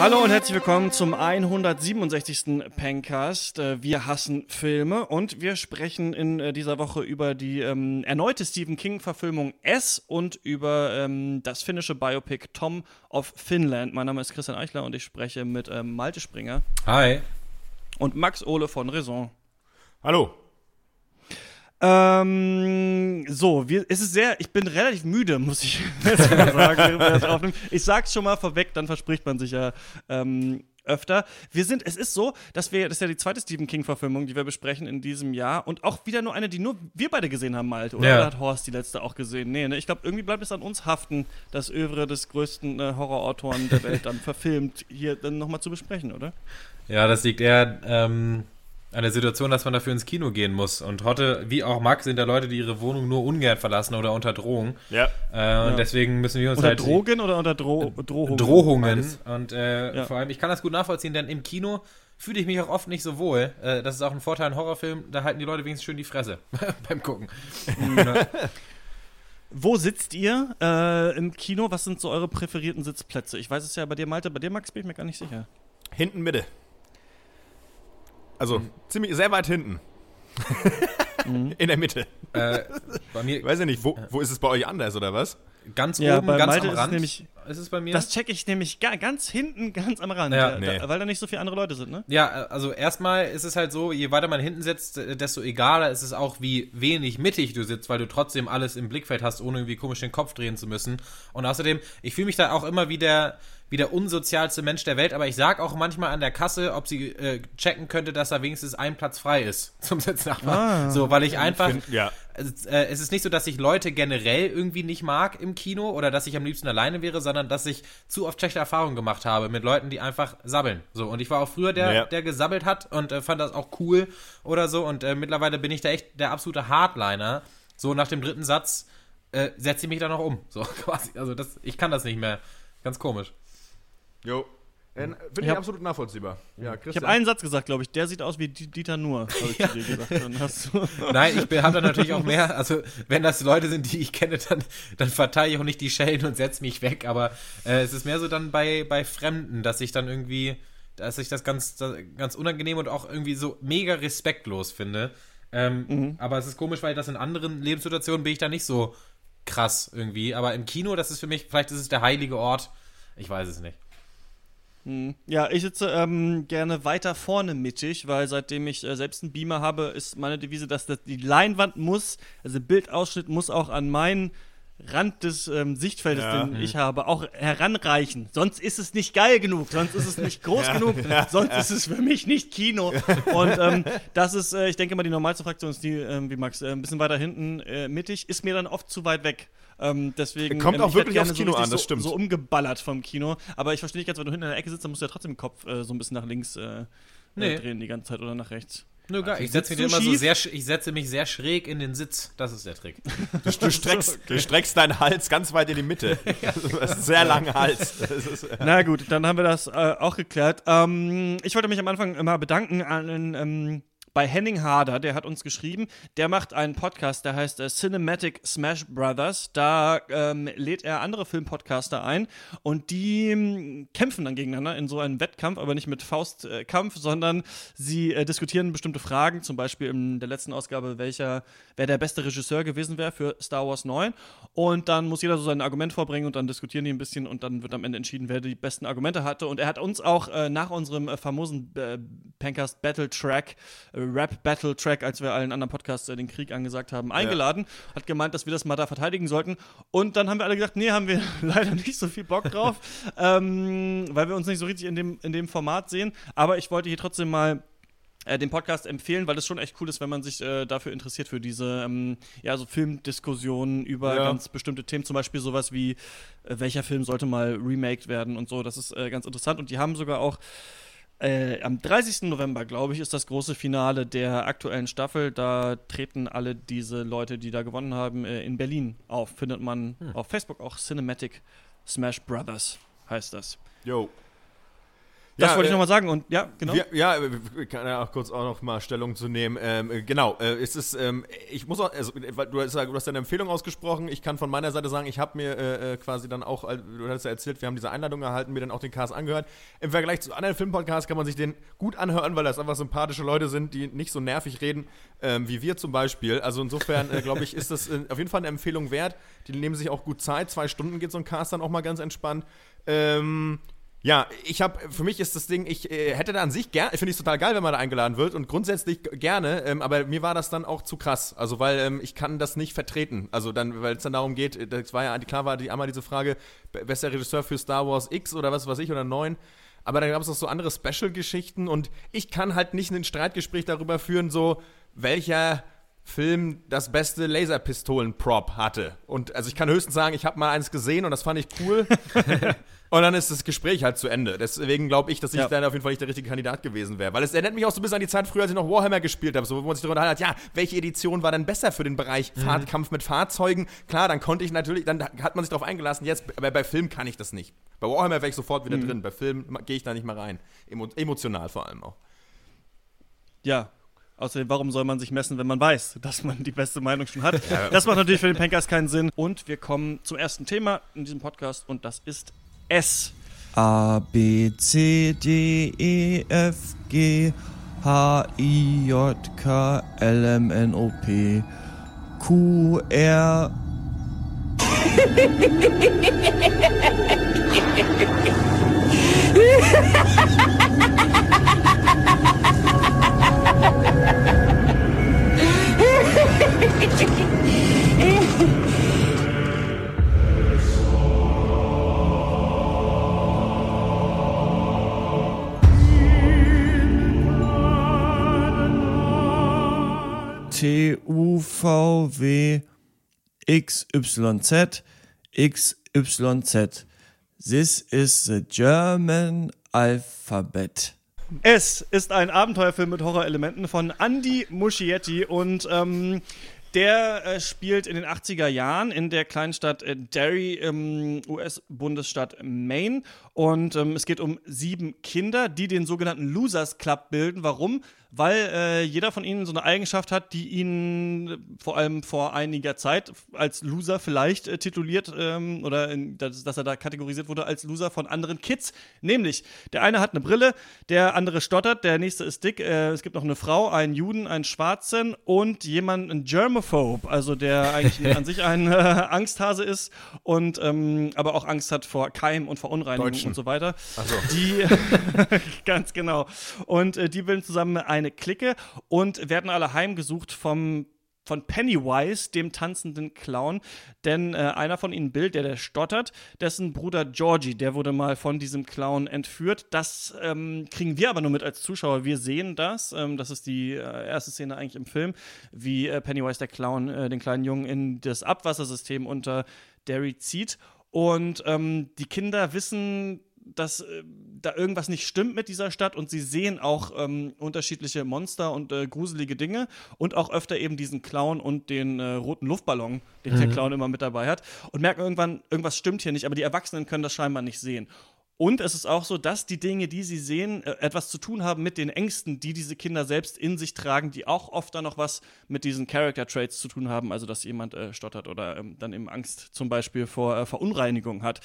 Hallo und herzlich willkommen zum 167. Pencast. Äh, wir hassen Filme und wir sprechen in äh, dieser Woche über die ähm, erneute Stephen King-Verfilmung S und über ähm, das finnische Biopic Tom of Finland. Mein Name ist Christian Eichler und ich spreche mit ähm, Malte Springer. Hi. Und Max Ole von Raison. Hallo. Ähm, so, wir, es ist sehr, ich bin relativ müde, muss ich sagen. ich sag's schon mal vorweg, dann verspricht man sich ja ähm, öfter. Wir sind, es ist so, dass wir, das ist ja die zweite Stephen King-Verfilmung, die wir besprechen in diesem Jahr und auch wieder nur eine, die nur wir beide gesehen haben, Malte. Oder, ja. hat Horst die letzte auch gesehen? Nee, ne? Ich glaube, irgendwie bleibt es an uns haften, das Övre des größten äh, Horrorautoren der Welt dann verfilmt hier dann nochmal zu besprechen, oder? Ja, das liegt eher ähm, an der Situation, dass man dafür ins Kino gehen muss. Und Hotte, wie auch Max, sind da Leute, die ihre Wohnung nur ungern verlassen oder unter Drohung. Ja. Äh, ja. Und deswegen müssen wir uns unter halt. Drogen oder unter Dro Drohungen? Drohungen. Und äh, ja. vor allem, ich kann das gut nachvollziehen, denn im Kino fühle ich mich auch oft nicht so wohl. Äh, das ist auch ein Vorteil in Horrorfilmen, da halten die Leute wenigstens schön die Fresse beim Gucken. Wo sitzt ihr äh, im Kino? Was sind so eure präferierten Sitzplätze? Ich weiß es ja bei dir, Malte, bei dir, Max, bin ich mir gar nicht sicher. Hinten Mitte. Also mhm. ziemlich sehr weit hinten. mhm. In der Mitte. Äh, bei mir. Weiß ich nicht, wo, wo ist es bei euch anders oder was? Ganz ja, oben, ganz Malte am Rand. Ist, nämlich, ist es bei mir? Das checke ich nämlich ganz hinten, ganz am Rand, ja, nee. da, weil da nicht so viele andere Leute sind, ne? Ja, also erstmal ist es halt so, je weiter man hinten sitzt, desto egaler ist es auch, wie wenig mittig du sitzt, weil du trotzdem alles im Blickfeld hast, ohne irgendwie komisch den Kopf drehen zu müssen. Und außerdem, ich fühle mich da auch immer wie der, wie der unsozialste Mensch der Welt, aber ich sag auch manchmal an der Kasse, ob sie äh, checken könnte, dass da wenigstens ein Platz frei ist zum Sitznachbarn. Ah, so, weil ich einfach. Find, ja. Äh, es ist nicht so, dass ich Leute generell irgendwie nicht mag im Kino oder dass ich am liebsten alleine wäre, sondern dass ich zu oft schlechte Erfahrungen gemacht habe mit Leuten, die einfach sabbeln. So, und ich war auch früher der, ja. der gesabbelt hat und äh, fand das auch cool oder so. Und äh, mittlerweile bin ich da echt der absolute Hardliner. So nach dem dritten Satz äh, setze ich mich da noch um. So quasi. Also das, ich kann das nicht mehr. Ganz komisch. Jo. Äh, Finde ich, ich absolut nachvollziehbar. Ja, ich habe einen Satz gesagt, glaube ich. Der sieht aus wie Dieter Nur. Ja. Nein, ich habe da natürlich auch mehr. Also, wenn das Leute sind, die ich kenne, dann, dann verteile ich auch nicht die Schellen und setze mich weg. Aber äh, es ist mehr so dann bei, bei Fremden, dass ich dann irgendwie, dass ich das ganz, ganz unangenehm und auch irgendwie so mega respektlos finde. Ähm, mhm. Aber es ist komisch, weil das in anderen Lebenssituationen bin ich da nicht so krass irgendwie. Aber im Kino, das ist für mich, vielleicht ist es der heilige Ort. Ich weiß es nicht. Hm. Ja, ich sitze ähm, gerne weiter vorne mittig, weil seitdem ich äh, selbst einen Beamer habe, ist meine Devise, dass das, die Leinwand muss, also Bildausschnitt muss auch an meinen Rand des ähm, Sichtfeldes, ja. den ich habe, auch heranreichen. Sonst ist es nicht geil genug, sonst ist es nicht groß ja. genug, ja. sonst ist es für mich nicht Kino. Und ähm, das ist, äh, ich denke mal, die normalste Fraktion ist die, äh, wie Max, äh, ein bisschen weiter hinten äh, mittig, ist mir dann oft zu weit weg. Ähm, deswegen kommt ähm, auch wirklich aufs Kino so an, das stimmt. So, so umgeballert vom Kino. Aber ich verstehe nicht ganz, wenn du hinten in der Ecke sitzt, dann musst du ja trotzdem den Kopf äh, so ein bisschen nach links äh, nee. drehen die ganze Zeit oder nach rechts. Nö, gar. Ich setze mich immer so sehr, ich setze mich sehr schräg in den Sitz. Das ist der Trick. Du, du streckst, okay. du streckst deinen Hals ganz weit in die Mitte. Also, das ist ein sehr langer Hals. Ist, äh Na gut, dann haben wir das äh, auch geklärt. Ähm, ich wollte mich am Anfang immer bedanken an ähm, bei Henning Harder, der hat uns geschrieben, der macht einen Podcast, der heißt äh, Cinematic Smash Brothers. Da ähm, lädt er andere Filmpodcaster ein und die ähm, kämpfen dann gegeneinander in so einem Wettkampf, aber nicht mit Faustkampf, äh, sondern sie äh, diskutieren bestimmte Fragen, zum Beispiel in der letzten Ausgabe, welcher, wer der beste Regisseur gewesen wäre für Star Wars 9. Und dann muss jeder so sein Argument vorbringen und dann diskutieren die ein bisschen und dann wird am Ende entschieden, wer die besten Argumente hatte. Und er hat uns auch äh, nach unserem äh, famosen äh, Pancast Battle Track Rap-Battle-Track, als wir allen anderen Podcasts äh, den Krieg angesagt haben, eingeladen. Ja. Hat gemeint, dass wir das mal da verteidigen sollten. Und dann haben wir alle gesagt, nee, haben wir leider nicht so viel Bock drauf, ähm, weil wir uns nicht so richtig in dem, in dem Format sehen. Aber ich wollte hier trotzdem mal äh, den Podcast empfehlen, weil es schon echt cool ist, wenn man sich äh, dafür interessiert, für diese ähm, ja, so Filmdiskussionen über ja. ganz bestimmte Themen, zum Beispiel sowas wie, äh, welcher Film sollte mal remaked werden und so. Das ist äh, ganz interessant. Und die haben sogar auch äh, am 30. November, glaube ich, ist das große Finale der aktuellen Staffel. Da treten alle diese Leute, die da gewonnen haben, äh, in Berlin auf. Findet man hm. auf Facebook auch Cinematic Smash Brothers heißt das. Jo. Das ja, wollte ich äh, nochmal sagen und ja, genau. Wir, ja, kann ja auch kurz auch noch mal Stellung zu nehmen. Ähm, äh, genau, äh, es ist, ähm, ich muss auch, also, du, hast, du hast deine Empfehlung ausgesprochen. Ich kann von meiner Seite sagen, ich habe mir äh, äh, quasi dann auch, du hast ja erzählt, wir haben diese Einladung erhalten, mir dann auch den Cast angehört. Im Vergleich zu anderen Filmpodcasts kann man sich den gut anhören, weil das einfach sympathische Leute sind, die nicht so nervig reden, ähm, wie wir zum Beispiel. Also insofern, äh, glaube ich, ist das auf jeden Fall eine Empfehlung wert. Die nehmen sich auch gut Zeit. Zwei Stunden geht so ein Cast dann auch mal ganz entspannt. Ähm, ja, ich habe, für mich ist das Ding, ich äh, hätte da an sich gerne, finde ich total geil, wenn man da eingeladen wird und grundsätzlich gerne, ähm, aber mir war das dann auch zu krass, also weil ähm, ich kann das nicht vertreten, also dann, weil es dann darum geht, äh, das war ja, klar war die, einmal diese Frage, bester Regisseur für Star Wars X oder was weiß ich oder 9, aber dann gab es auch so andere Special-Geschichten und ich kann halt nicht ein Streitgespräch darüber führen, so, welcher Film das beste Laserpistolen-Prop hatte. Und also ich kann höchstens sagen, ich habe mal eins gesehen und das fand ich cool. Und dann ist das Gespräch halt zu Ende. Deswegen glaube ich, dass ich ja. dann auf jeden Fall nicht der richtige Kandidat gewesen wäre. Weil es erinnert mich auch so ein bisschen an die Zeit früher, als ich noch Warhammer gespielt habe, so, wo man sich darüber hat, ja, welche Edition war denn besser für den Bereich mhm. Fahrtkampf mit Fahrzeugen? Klar, dann konnte ich natürlich, dann hat man sich darauf eingelassen, jetzt, aber bei Film kann ich das nicht. Bei Warhammer wäre ich sofort wieder mhm. drin. Bei Film gehe ich da nicht mal rein. Emo emotional vor allem auch. Ja, Außerdem, warum soll man sich messen, wenn man weiß, dass man die beste Meinung schon hat? Ja. Das macht natürlich für den Pankers keinen Sinn. Und wir kommen zum ersten Thema in diesem Podcast und das ist S. A, B, C, D, E, F, G, H, I, J, K, L, M, N, O, P, Q, R. TUVW XYZ XYZ. This is the German alphabet. Es ist ein Abenteuerfilm mit Horrorelementen von Andy Muschietti und ähm, der äh, spielt in den 80er Jahren in der kleinen Stadt äh, Derry im US-Bundesstaat Maine. Und ähm, es geht um sieben Kinder, die den sogenannten Losers Club bilden. Warum? Weil äh, jeder von ihnen so eine Eigenschaft hat, die ihn vor allem vor einiger Zeit als Loser vielleicht äh, tituliert ähm, oder in, dass, dass, er da kategorisiert wurde als Loser von anderen Kids. Nämlich, der eine hat eine Brille, der andere stottert, der nächste ist dick, äh, es gibt noch eine Frau, einen Juden, einen Schwarzen und jemanden, einen Germaphobe, also der eigentlich an sich ein äh, Angsthase ist und ähm, aber auch Angst hat vor Keim und Verunreinigung und so weiter. Ach so. Die, ganz genau. Und äh, die bilden zusammen ein eine Clique und werden alle heimgesucht vom von Pennywise, dem tanzenden Clown. Denn äh, einer von ihnen, Bill, der, der stottert, dessen Bruder Georgie, der wurde mal von diesem Clown entführt. Das ähm, kriegen wir aber nur mit als Zuschauer. Wir sehen das. Ähm, das ist die äh, erste Szene eigentlich im Film, wie äh, Pennywise, der Clown, äh, den kleinen Jungen in das Abwassersystem unter Derry zieht. Und ähm, die Kinder wissen dass äh, da irgendwas nicht stimmt mit dieser Stadt und sie sehen auch ähm, unterschiedliche Monster und äh, gruselige Dinge und auch öfter eben diesen Clown und den äh, roten Luftballon, den mhm. der Clown immer mit dabei hat und merken irgendwann, irgendwas stimmt hier nicht, aber die Erwachsenen können das scheinbar nicht sehen. Und es ist auch so, dass die Dinge, die sie sehen, äh, etwas zu tun haben mit den Ängsten, die diese Kinder selbst in sich tragen, die auch oft dann noch was mit diesen Character Traits zu tun haben, also dass jemand äh, stottert oder ähm, dann eben Angst zum Beispiel vor äh, Verunreinigung hat.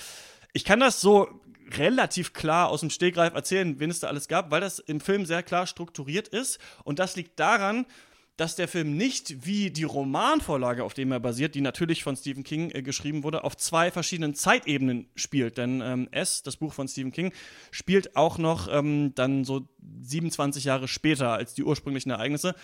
Ich kann das so relativ klar aus dem Stegreif erzählen, wen es da alles gab, weil das im Film sehr klar strukturiert ist. Und das liegt daran, dass der Film nicht wie die Romanvorlage, auf dem er basiert, die natürlich von Stephen King äh, geschrieben wurde, auf zwei verschiedenen Zeitebenen spielt. Denn ähm, S, das Buch von Stephen King, spielt auch noch ähm, dann so 27 Jahre später als die ursprünglichen Ereignisse.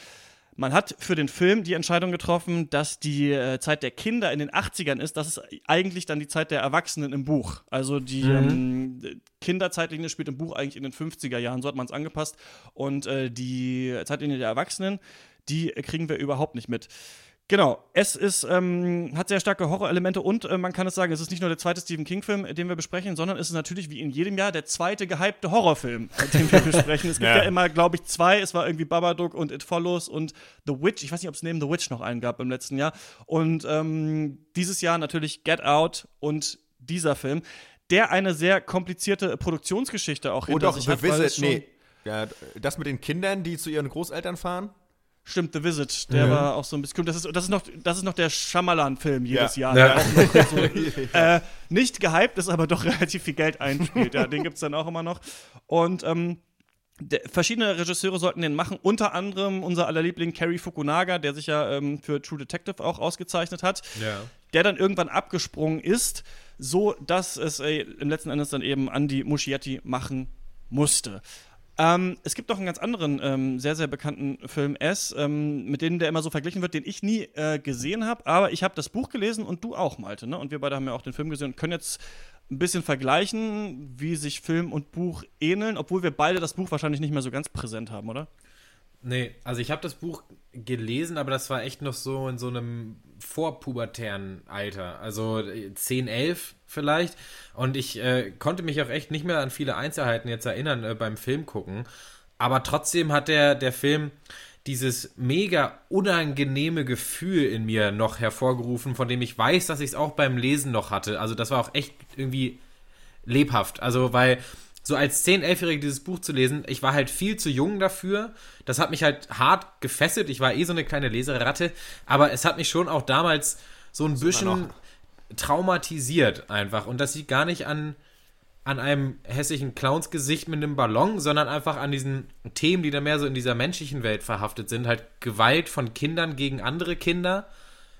Man hat für den Film die Entscheidung getroffen, dass die äh, Zeit der Kinder in den 80ern ist. Das ist eigentlich dann die Zeit der Erwachsenen im Buch. Also die mhm. ähm, Kinderzeitlinie spielt im Buch eigentlich in den 50er Jahren. So hat man es angepasst. Und äh, die Zeitlinie der Erwachsenen, die kriegen wir überhaupt nicht mit. Genau, es ist, ähm, hat sehr starke Horrorelemente und äh, man kann es sagen, es ist nicht nur der zweite Stephen King-Film, den wir besprechen, sondern es ist natürlich wie in jedem Jahr der zweite gehypte Horrorfilm, den wir besprechen. Es gibt ja, ja immer, glaube ich, zwei. Es war irgendwie Babadook und It Follows und The Witch. Ich weiß nicht, ob es neben The Witch noch einen gab im letzten Jahr. Und ähm, dieses Jahr natürlich Get Out und dieser Film der eine sehr komplizierte Produktionsgeschichte auch Oh hinter doch, sich The hat. Visit, nee. Ja, das mit den Kindern, die zu ihren Großeltern fahren? Stimmt, The Visit, der war auch so ein bisschen. Das ist, das ist, noch, das ist noch der Shyamalan-Film jedes Ja. Jahr. Ja. So, äh, nicht gehypt ist, aber doch relativ viel Geld einspielt. Ja, den gibt es dann auch immer noch. Und ähm, der, verschiedene Regisseure sollten den machen, unter anderem unser aller Liebling Cary Fukunaga, der sich ja ähm, für True Detective auch ausgezeichnet hat, Ja. der dann irgendwann abgesprungen ist, so dass es äh, im letzten Endes dann eben Andy Muschietti machen musste. Ähm, es gibt noch einen ganz anderen, ähm, sehr, sehr bekannten Film S, ähm, mit dem der immer so verglichen wird, den ich nie äh, gesehen habe, aber ich habe das Buch gelesen und du auch, Malte, ne? Und wir beide haben ja auch den Film gesehen und können jetzt ein bisschen vergleichen, wie sich Film und Buch ähneln, obwohl wir beide das Buch wahrscheinlich nicht mehr so ganz präsent haben, oder? Nee, also ich habe das Buch gelesen, aber das war echt noch so in so einem vorpubertären Alter. Also äh, 10, 11 vielleicht. Und ich äh, konnte mich auch echt nicht mehr an viele Einzelheiten jetzt erinnern äh, beim Film gucken. Aber trotzdem hat der, der Film dieses mega unangenehme Gefühl in mir noch hervorgerufen, von dem ich weiß, dass ich es auch beim Lesen noch hatte. Also das war auch echt irgendwie lebhaft. Also, weil so als 10-, 11-Jährige dieses Buch zu lesen, ich war halt viel zu jung dafür. Das hat mich halt hart gefesselt. Ich war eh so eine kleine Leseratte. Aber es hat mich schon auch damals so ein bisschen traumatisiert einfach. Und das liegt gar nicht an, an einem hässlichen Clownsgesicht mit einem Ballon, sondern einfach an diesen Themen, die da mehr so in dieser menschlichen Welt verhaftet sind. Halt Gewalt von Kindern gegen andere Kinder.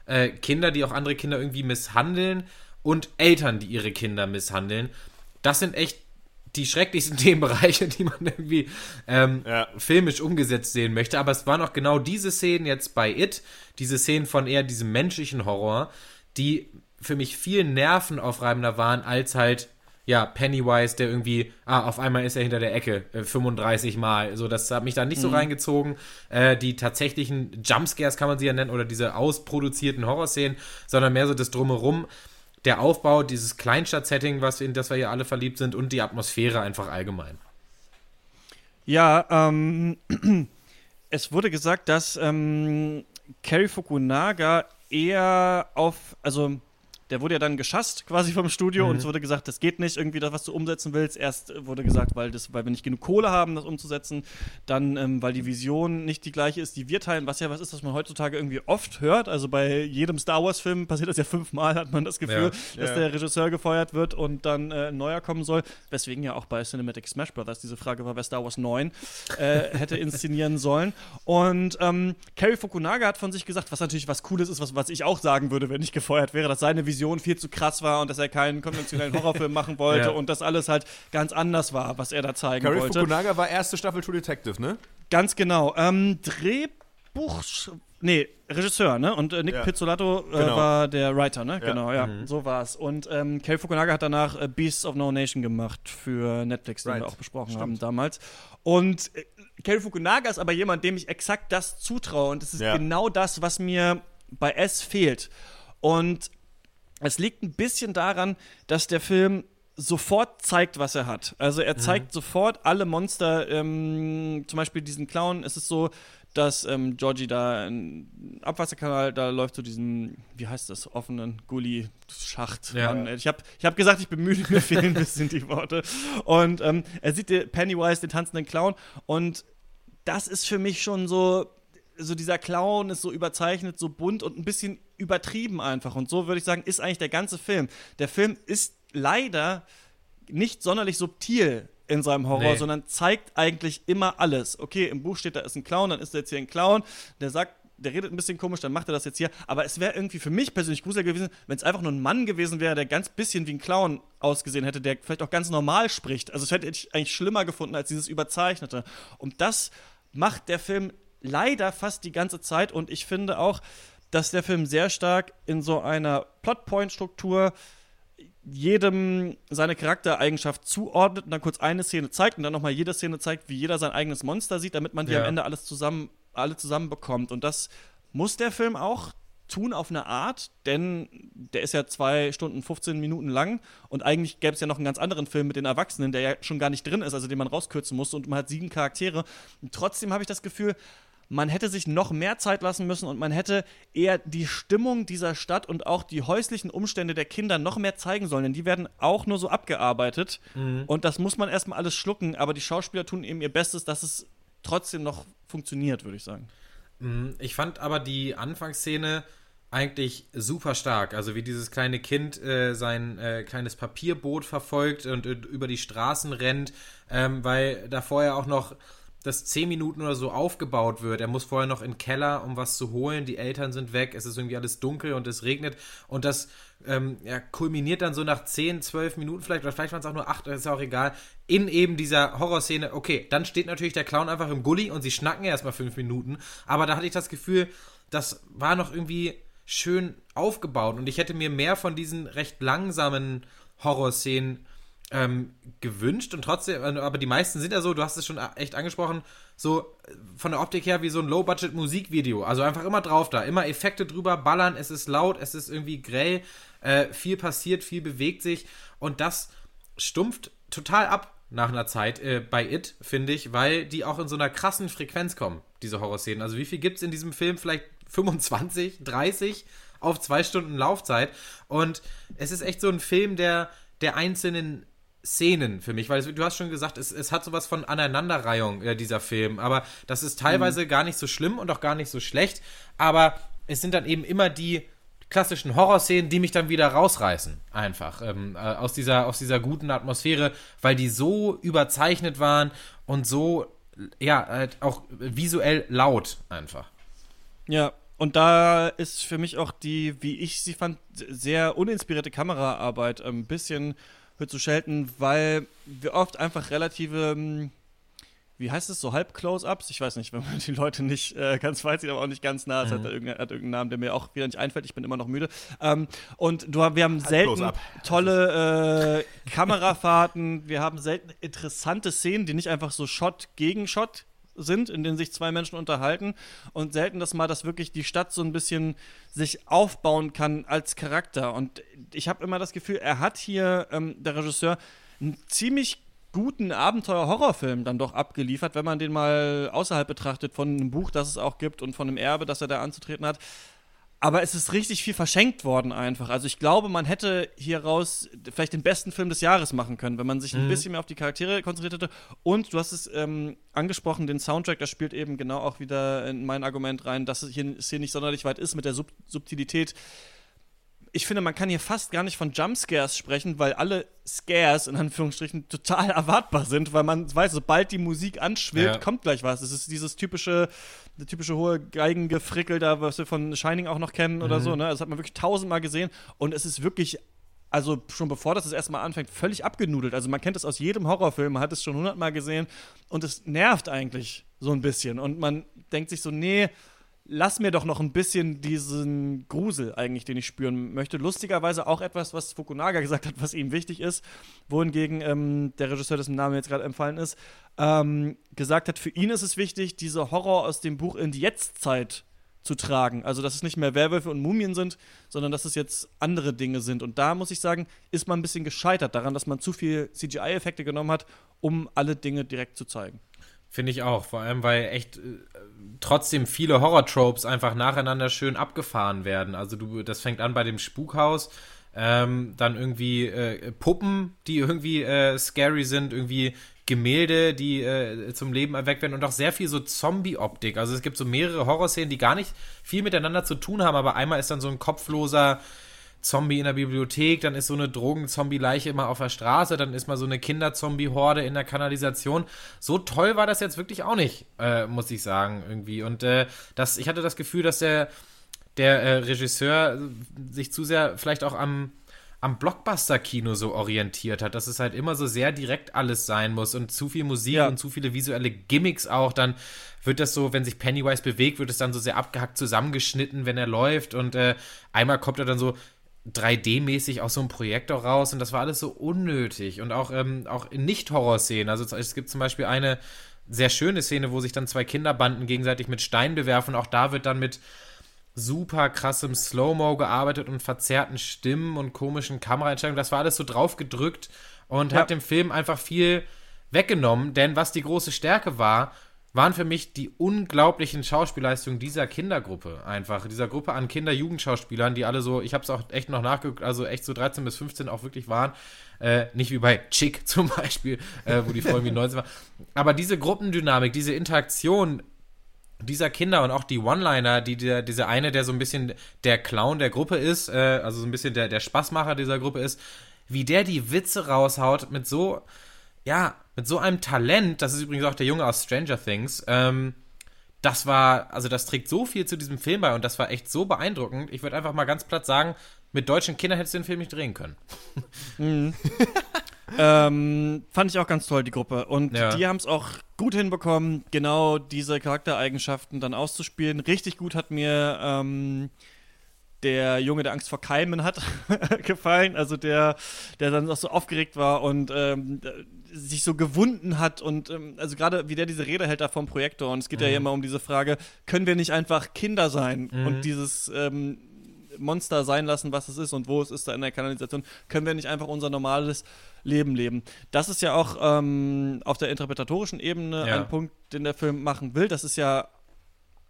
Äh, Kinder, die auch andere Kinder irgendwie misshandeln und Eltern, die ihre Kinder misshandeln. Das sind echt die schrecklichsten Themenbereiche, die man irgendwie ähm, Ja. filmisch umgesetzt sehen möchte. Aber es waren auch genau diese Szenen jetzt bei It, diese Szenen von eher diesem menschlichen Horror, die für mich viel nervenaufreibender waren als halt ja, Pennywise, der irgendwie, ah, auf einmal ist er hinter der Ecke, äh, 35 Mal. So, das hat mich da nicht so reingezogen. Äh, die tatsächlichen Jumpscares kann man sie ja nennen, oder diese ausproduzierten Horrorszenen, sondern mehr so das Drumherum, der Aufbau, dieses Kleinstadt-Setting, in das wir hier alle verliebt sind, und die Atmosphäre einfach allgemein. Ja, ähm, es wurde gesagt, dass ähm, Cary Fukunaga eher auf, also der wurde ja dann geschasst quasi vom Studio und es wurde gesagt, das geht nicht, irgendwie das, was du umsetzen willst. Erst wurde gesagt, weil, das, weil wir nicht genug Kohle haben, das umzusetzen. Dann, ähm, weil die Vision nicht die gleiche ist, die wir teilen, was ja was ist, was man heutzutage irgendwie oft hört. Also bei jedem Star Wars-Film passiert das ja fünfmal, hat man das Gefühl, Ja. dass Ja. der Regisseur gefeuert wird und dann äh, ein neuer kommen soll. Weswegen ja auch bei Cinematic Smash Brothers diese Frage war, wer Star Wars 9 äh, hätte inszenieren sollen. Und ähm, Cary Fukunaga hat von sich gesagt, was natürlich was Cooles ist, was, was ich auch sagen würde, wenn ich gefeuert wäre, dass seine Vision viel zu krass war und dass er keinen konventionellen Horrorfilm machen wollte Ja. und dass alles halt ganz anders war, was er da zeigen Cary wollte. Fukunaga war erste Staffel True Detective, ne? Ganz genau. Ähm, Drehbuch. Nee, Regisseur, ne? Und äh, Nick Ja. Pizzolatto äh, Genau. war der Writer, ne? Ja. Genau, ja. So war's. Und ähm, Cary Fukunaga hat danach äh, Beasts of No Nation gemacht für Netflix, den Right. wir auch besprochen Stimmt. haben damals. Und äh, Cary Fukunaga ist aber jemand, dem ich exakt das zutraue. Und das ist Ja. genau das, was mir bei S fehlt. Und es liegt ein bisschen daran, dass der Film sofort zeigt, was er hat. Also er zeigt sofort alle Monster, ähm, zum Beispiel diesen Clown. Es ist so, dass ähm, Georgie da im Abwasserkanal, da läuft so diesen, wie heißt das, offenen Gully-Schacht. Ja. Mann, Ich habe ich hab gesagt, ich bemühe mich, mir fehlen ein bisschen die Worte. Und ähm, er sieht den Pennywise, den tanzenden Clown. Und das ist für mich schon so, so dieser Clown ist so überzeichnet, so bunt und ein bisschen übertrieben einfach. Und so würde ich sagen, ist eigentlich der ganze Film. Der Film ist leider nicht sonderlich subtil in seinem Horror, Nee. sondern zeigt eigentlich immer alles. Okay, im Buch steht, da ist ein Clown, dann ist da jetzt hier ein Clown, der sagt, der redet ein bisschen komisch, dann macht er das jetzt hier. Aber es wäre irgendwie für mich persönlich gruselig gewesen, wenn es einfach nur ein Mann gewesen wäre, der ganz bisschen wie ein Clown ausgesehen hätte, der vielleicht auch ganz normal spricht. Also es hätte ich eigentlich schlimmer gefunden als dieses Überzeichnete. Und das macht der Film leider fast die ganze Zeit. Und ich finde auch, dass der Film sehr stark in so einer Plotpoint-Struktur jedem seine Charaktereigenschaft zuordnet und dann kurz eine Szene zeigt und dann nochmal jede Szene zeigt, wie jeder sein eigenes Monster sieht, damit man die Ja. am Ende alles zusammen, alle zusammen bekommt. Und das muss der Film auch tun auf eine Art, denn der ist ja zwei Stunden 15 Minuten lang und eigentlich gäbe es ja noch einen ganz anderen Film mit den Erwachsenen, der ja schon gar nicht drin ist, also den man rauskürzen musste und man hat sieben Charaktere. Und trotzdem habe ich das Gefühl, man hätte sich noch mehr Zeit lassen müssen und man hätte eher die Stimmung dieser Stadt und auch die häuslichen Umstände der Kinder noch mehr zeigen sollen, denn die werden auch nur so abgearbeitet. Mhm. Und das muss man erstmal alles schlucken, aber die Schauspieler tun eben ihr Bestes, dass es trotzdem noch funktioniert, würde ich sagen. Mhm. Ich fand aber die Anfangsszene eigentlich super stark. Also wie dieses kleine Kind äh, sein äh, kleines Papierboot verfolgt und äh, über die Straßen rennt, ähm, weil da vorher auch noch das zehn Minuten oder so aufgebaut wird. Er muss vorher noch in den Keller, um was zu holen. Die Eltern sind weg, es ist irgendwie alles dunkel und es regnet. Und das ähm, ja, kulminiert dann so nach zehn, zwölf Minuten vielleicht, oder vielleicht waren es auch nur acht, das ist ja auch egal, in eben dieser Horrorszene. Okay, dann steht natürlich der Clown einfach im Gully und sie schnacken erstmal fünf Minuten. Aber da hatte ich das Gefühl, das war noch irgendwie schön aufgebaut und ich hätte mir mehr von diesen recht langsamen Horrorszenen ähm, gewünscht und trotzdem, äh, aber die meisten sind ja so, du hast es schon echt angesprochen, so äh, von der Optik her wie so ein Low-Budget-Musikvideo. Also einfach immer drauf da, immer Effekte drüber, ballern, es ist laut, es ist irgendwie grell, äh, viel passiert, viel bewegt sich und das stumpft total ab nach einer Zeit äh, bei It, finde ich, weil die auch in so einer krassen Frequenz kommen, diese Horrorszenen. Also wie viel gibt es in diesem Film? Vielleicht 25, 30 auf zwei Stunden Laufzeit. Und es ist echt so ein Film der, der einzelnen Szenen für mich, weil du hast schon gesagt, es, es hat sowas von Aneinanderreihung, äh, dieser Film, aber das ist teilweise mhm. gar nicht so schlimm und auch gar nicht so schlecht, aber es sind dann eben immer die klassischen Horrorszenen, die mich dann wieder rausreißen, einfach ähm, äh, aus, dieser, aus dieser guten Atmosphäre, weil die so überzeichnet waren und so, ja, halt auch visuell laut einfach. Ja, und da ist für mich auch die, wie ich sie fand, sehr uninspirierte Kameraarbeit ein bisschen höher zu schelten, weil wir oft einfach relative, hm, wie heißt es, so Halb-Close-Ups? Ich weiß nicht, wenn man die Leute nicht äh, ganz weit sieht, aber auch nicht ganz nah. Es mhm. hat, irgendein, hat, irgendeinen Namen, der mir auch wieder nicht einfällt. Ich bin immer noch müde. Ähm, und du, wir haben selten tolle äh, Kamerafahrten. Wir haben selten interessante Szenen, die nicht einfach so Shot gegen Shot sind, in denen sich zwei Menschen unterhalten und selten, dass mal das wirklich die Stadt so ein bisschen sich aufbauen kann als Charakter. Und ich habe immer das Gefühl, er hat hier, ähm, der Regisseur, einen ziemlich guten Abenteuer-Horrorfilm dann doch abgeliefert, wenn man den mal außerhalb betrachtet von einem Buch, das es auch gibt und von einem Erbe, das er da anzutreten hat. Aber es ist richtig viel verschenkt worden einfach. Also ich glaube, man hätte hieraus vielleicht den besten Film des Jahres machen können, wenn man sich ein mhm. bisschen mehr auf die Charaktere konzentriert hätte. Und du hast es ähm, angesprochen, den Soundtrack, das spielt eben genau auch wieder in mein Argument rein, dass es hier, hier nicht sonderlich weit ist mit der Sub Subtilität ich finde, man kann hier fast gar nicht von Jumpscares sprechen, weil alle Scares in Anführungsstrichen total erwartbar sind, weil man weiß, sobald die Musik anschwillt, ja. kommt gleich was. Es ist dieses typische, der typische hohe Geigengefrickel da, was wir von Shining auch noch kennen mhm. oder so. Ne? Das hat man wirklich tausendmal gesehen und es ist wirklich also schon bevor das, das erstmal anfängt, völlig abgenudelt. Also man kennt es aus jedem Horrorfilm, man hat es schon hundertmal gesehen und es nervt eigentlich so ein bisschen. Und man denkt sich so, nee, lass mir doch noch ein bisschen diesen Grusel eigentlich, den ich spüren möchte. Lustigerweise auch etwas, was Fukunaga gesagt hat, was ihm wichtig ist, wohingegen ähm, der Regisseur, dessen Name jetzt gerade empfallen ist, ähm, gesagt hat, für ihn ist es wichtig, diese Horror aus dem Buch in die Jetztzeit zu tragen. Also, dass es nicht mehr Werwölfe und Mumien sind, sondern dass es jetzt andere Dinge sind. Und da muss ich sagen, ist man ein bisschen gescheitert daran, dass man zu viel CGI-Effekte genommen hat, um alle Dinge direkt zu zeigen. Finde ich auch, vor allem weil echt äh, trotzdem viele Horror-Tropes einfach nacheinander schön abgefahren werden. Also du, das fängt an bei dem Spukhaus, ähm, dann irgendwie äh, Puppen, die irgendwie äh, scary sind, irgendwie Gemälde, die äh, zum Leben erweckt werden und auch sehr viel so Zombie-Optik. Also es gibt so mehrere Horrorszenen, die gar nicht viel miteinander zu tun haben, aber einmal ist dann so ein kopfloser Zombie in der Bibliothek, dann ist so eine Drogen-Zombie-Leiche immer auf der Straße, dann ist mal so eine Kinder-Zombie-Horde in der Kanalisation. So toll war das jetzt wirklich auch nicht, äh, muss ich sagen, irgendwie. Und äh, das, ich hatte das Gefühl, dass der, der äh, Regisseur sich zu sehr vielleicht auch am, am Blockbuster-Kino so orientiert hat, dass es halt immer so sehr direkt alles sein muss und zu viel Musik ja. und zu viele visuelle Gimmicks auch, dann wird das so, wenn sich Pennywise bewegt, wird es dann so sehr abgehackt zusammengeschnitten, wenn er läuft und äh, einmal kommt er dann so 3D-mäßig aus so einem Projektor raus und das war alles so unnötig und auch, ähm, auch in Nicht-Horror-Szenen. Also es gibt zum Beispiel eine sehr schöne Szene, wo sich dann zwei Kinderbanden gegenseitig mit Steinen bewerfen. Auch da wird dann mit super krassem Slow-Mo gearbeitet und verzerrten Stimmen und komischen Kameraeinstellungen. Das war alles so drauf gedrückt und ja. hat dem Film einfach viel weggenommen, denn was die große Stärke war, waren für mich die unglaublichen Schauspielleistungen dieser Kindergruppe einfach. Dieser Gruppe an Kinder-Jugendschauspielern, die alle so, ich habe es auch echt noch nachgeguckt, also echt so 13 bis 15 auch wirklich waren. Äh, nicht wie bei Chick zum Beispiel, äh, wo die Frau irgendwie 19 war. Aber diese Gruppendynamik, diese Interaktion dieser Kinder und auch die One-Liner, die der, dieser eine, der so ein bisschen der Clown der Gruppe ist, äh, also so ein bisschen der, der Spaßmacher dieser Gruppe ist, wie der die Witze raushaut mit so, ja, mit so einem Talent, das ist übrigens auch der Junge aus Stranger Things, ähm, das war, also das trägt so viel zu diesem Film bei und das war echt so beeindruckend. Ich würde einfach mal ganz platt sagen, mit deutschen Kindern hättest du den Film nicht drehen können. Mhm. ähm, fand ich auch ganz toll, die Gruppe. Und Ja. die haben es auch gut hinbekommen, genau diese Charaktereigenschaften dann auszuspielen. Richtig gut hat mir ähm, der Junge, der Angst vor Keimen hat, gefallen. Also der, der dann auch so aufgeregt war und ähm, sich so gewunden hat und ähm, also gerade wie der diese Rede hält da vom Projektor und es geht ja Mhm. immer um diese Frage, können wir nicht einfach Kinder sein Mhm. und dieses ähm, Monster sein lassen, was es ist und wo es ist da in der Kanalisation, können wir nicht einfach unser normales Leben leben. Das ist ja auch ähm, auf der interpretatorischen Ebene Ja. ein Punkt, den der Film machen will. Das ist ja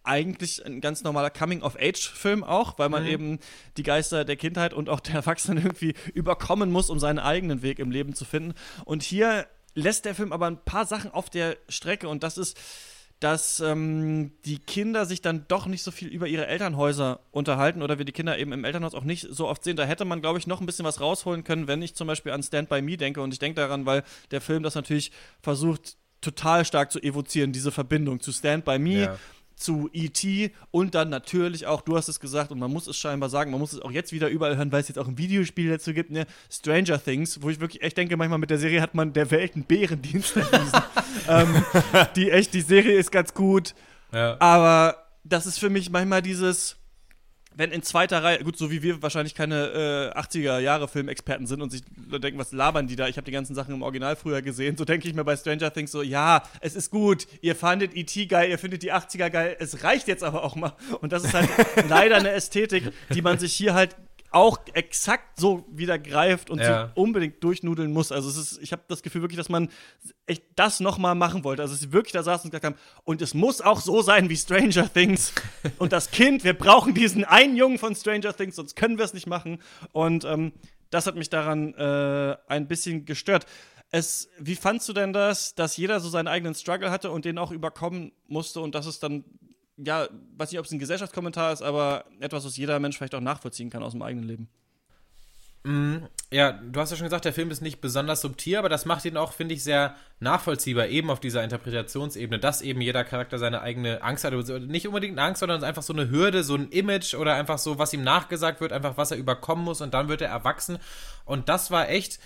eigentlich ein ganz normaler Coming-of-Age-Film auch, weil man Mhm. eben die Geister der Kindheit und auch der Erwachsenen irgendwie überkommen muss, um seinen eigenen Weg im Leben zu finden. Und hier lässt der Film aber ein paar Sachen auf der Strecke und das ist, dass ähm, die Kinder sich dann doch nicht so viel über ihre Elternhäuser unterhalten oder wir die Kinder eben im Elternhaus auch nicht so oft sehen. Da hätte man, glaube ich, noch ein bisschen was rausholen können, wenn ich zum Beispiel an Stand By Me denke. Und ich denke daran, weil der Film das natürlich versucht, total stark zu evozieren, diese Verbindung zu Stand By Me, Ja. Zu E.T. und dann natürlich auch, du hast es gesagt und man muss es scheinbar sagen, man muss es auch jetzt wieder überall hören, weil es jetzt auch ein Videospiel dazu gibt, ne? Stranger Things, wo ich wirklich echt denke, manchmal mit der Serie hat man der Welt einen Bärendienst erwiesen. ähm, die echt, die Serie ist ganz gut, Ja. aber das ist für mich manchmal dieses, wenn in zweiter Reihe, gut, so wie wir wahrscheinlich keine äh, 80er-Jahre-Filmexperten sind und sich denken, was labern die da? Ich habe die ganzen Sachen im Original früher gesehen. So denke ich mir bei Stranger Things so, ja, es ist gut, ihr fandet E.T. geil, ihr findet die 80er geil, es reicht jetzt aber auch mal. Und das ist halt leider eine Ästhetik, die man sich hier halt auch exakt so wieder greift und Ja. so unbedingt durchnudeln muss. Also es ist, ich habe das Gefühl wirklich, dass man echt das nochmal machen wollte. Also sie wirklich da saßen und gesagt haben, und es muss auch so sein wie Stranger Things. und das Kind, wir brauchen diesen einen Jungen von Stranger Things, sonst können wir es nicht machen. Und ähm, das hat mich daran äh, ein bisschen gestört. Es, wie fandst du denn das, dass jeder so seinen eigenen Struggle hatte und den auch überkommen musste und dass es dann, ja, weiß nicht, ob es ein Gesellschaftskommentar ist, aber etwas, was jeder Mensch vielleicht auch nachvollziehen kann aus dem eigenen Leben? Mhm. Ja, du hast ja schon gesagt, der Film ist nicht besonders subtil, aber das macht ihn auch, finde ich, sehr nachvollziehbar, eben auf dieser Interpretationsebene, dass eben jeder Charakter seine eigene Angst hat. Also Nicht unbedingt eine Angst, sondern einfach so eine Hürde, so ein Image oder einfach so, was ihm nachgesagt wird, einfach was er überkommen muss und dann wird er erwachsen. Und das war echt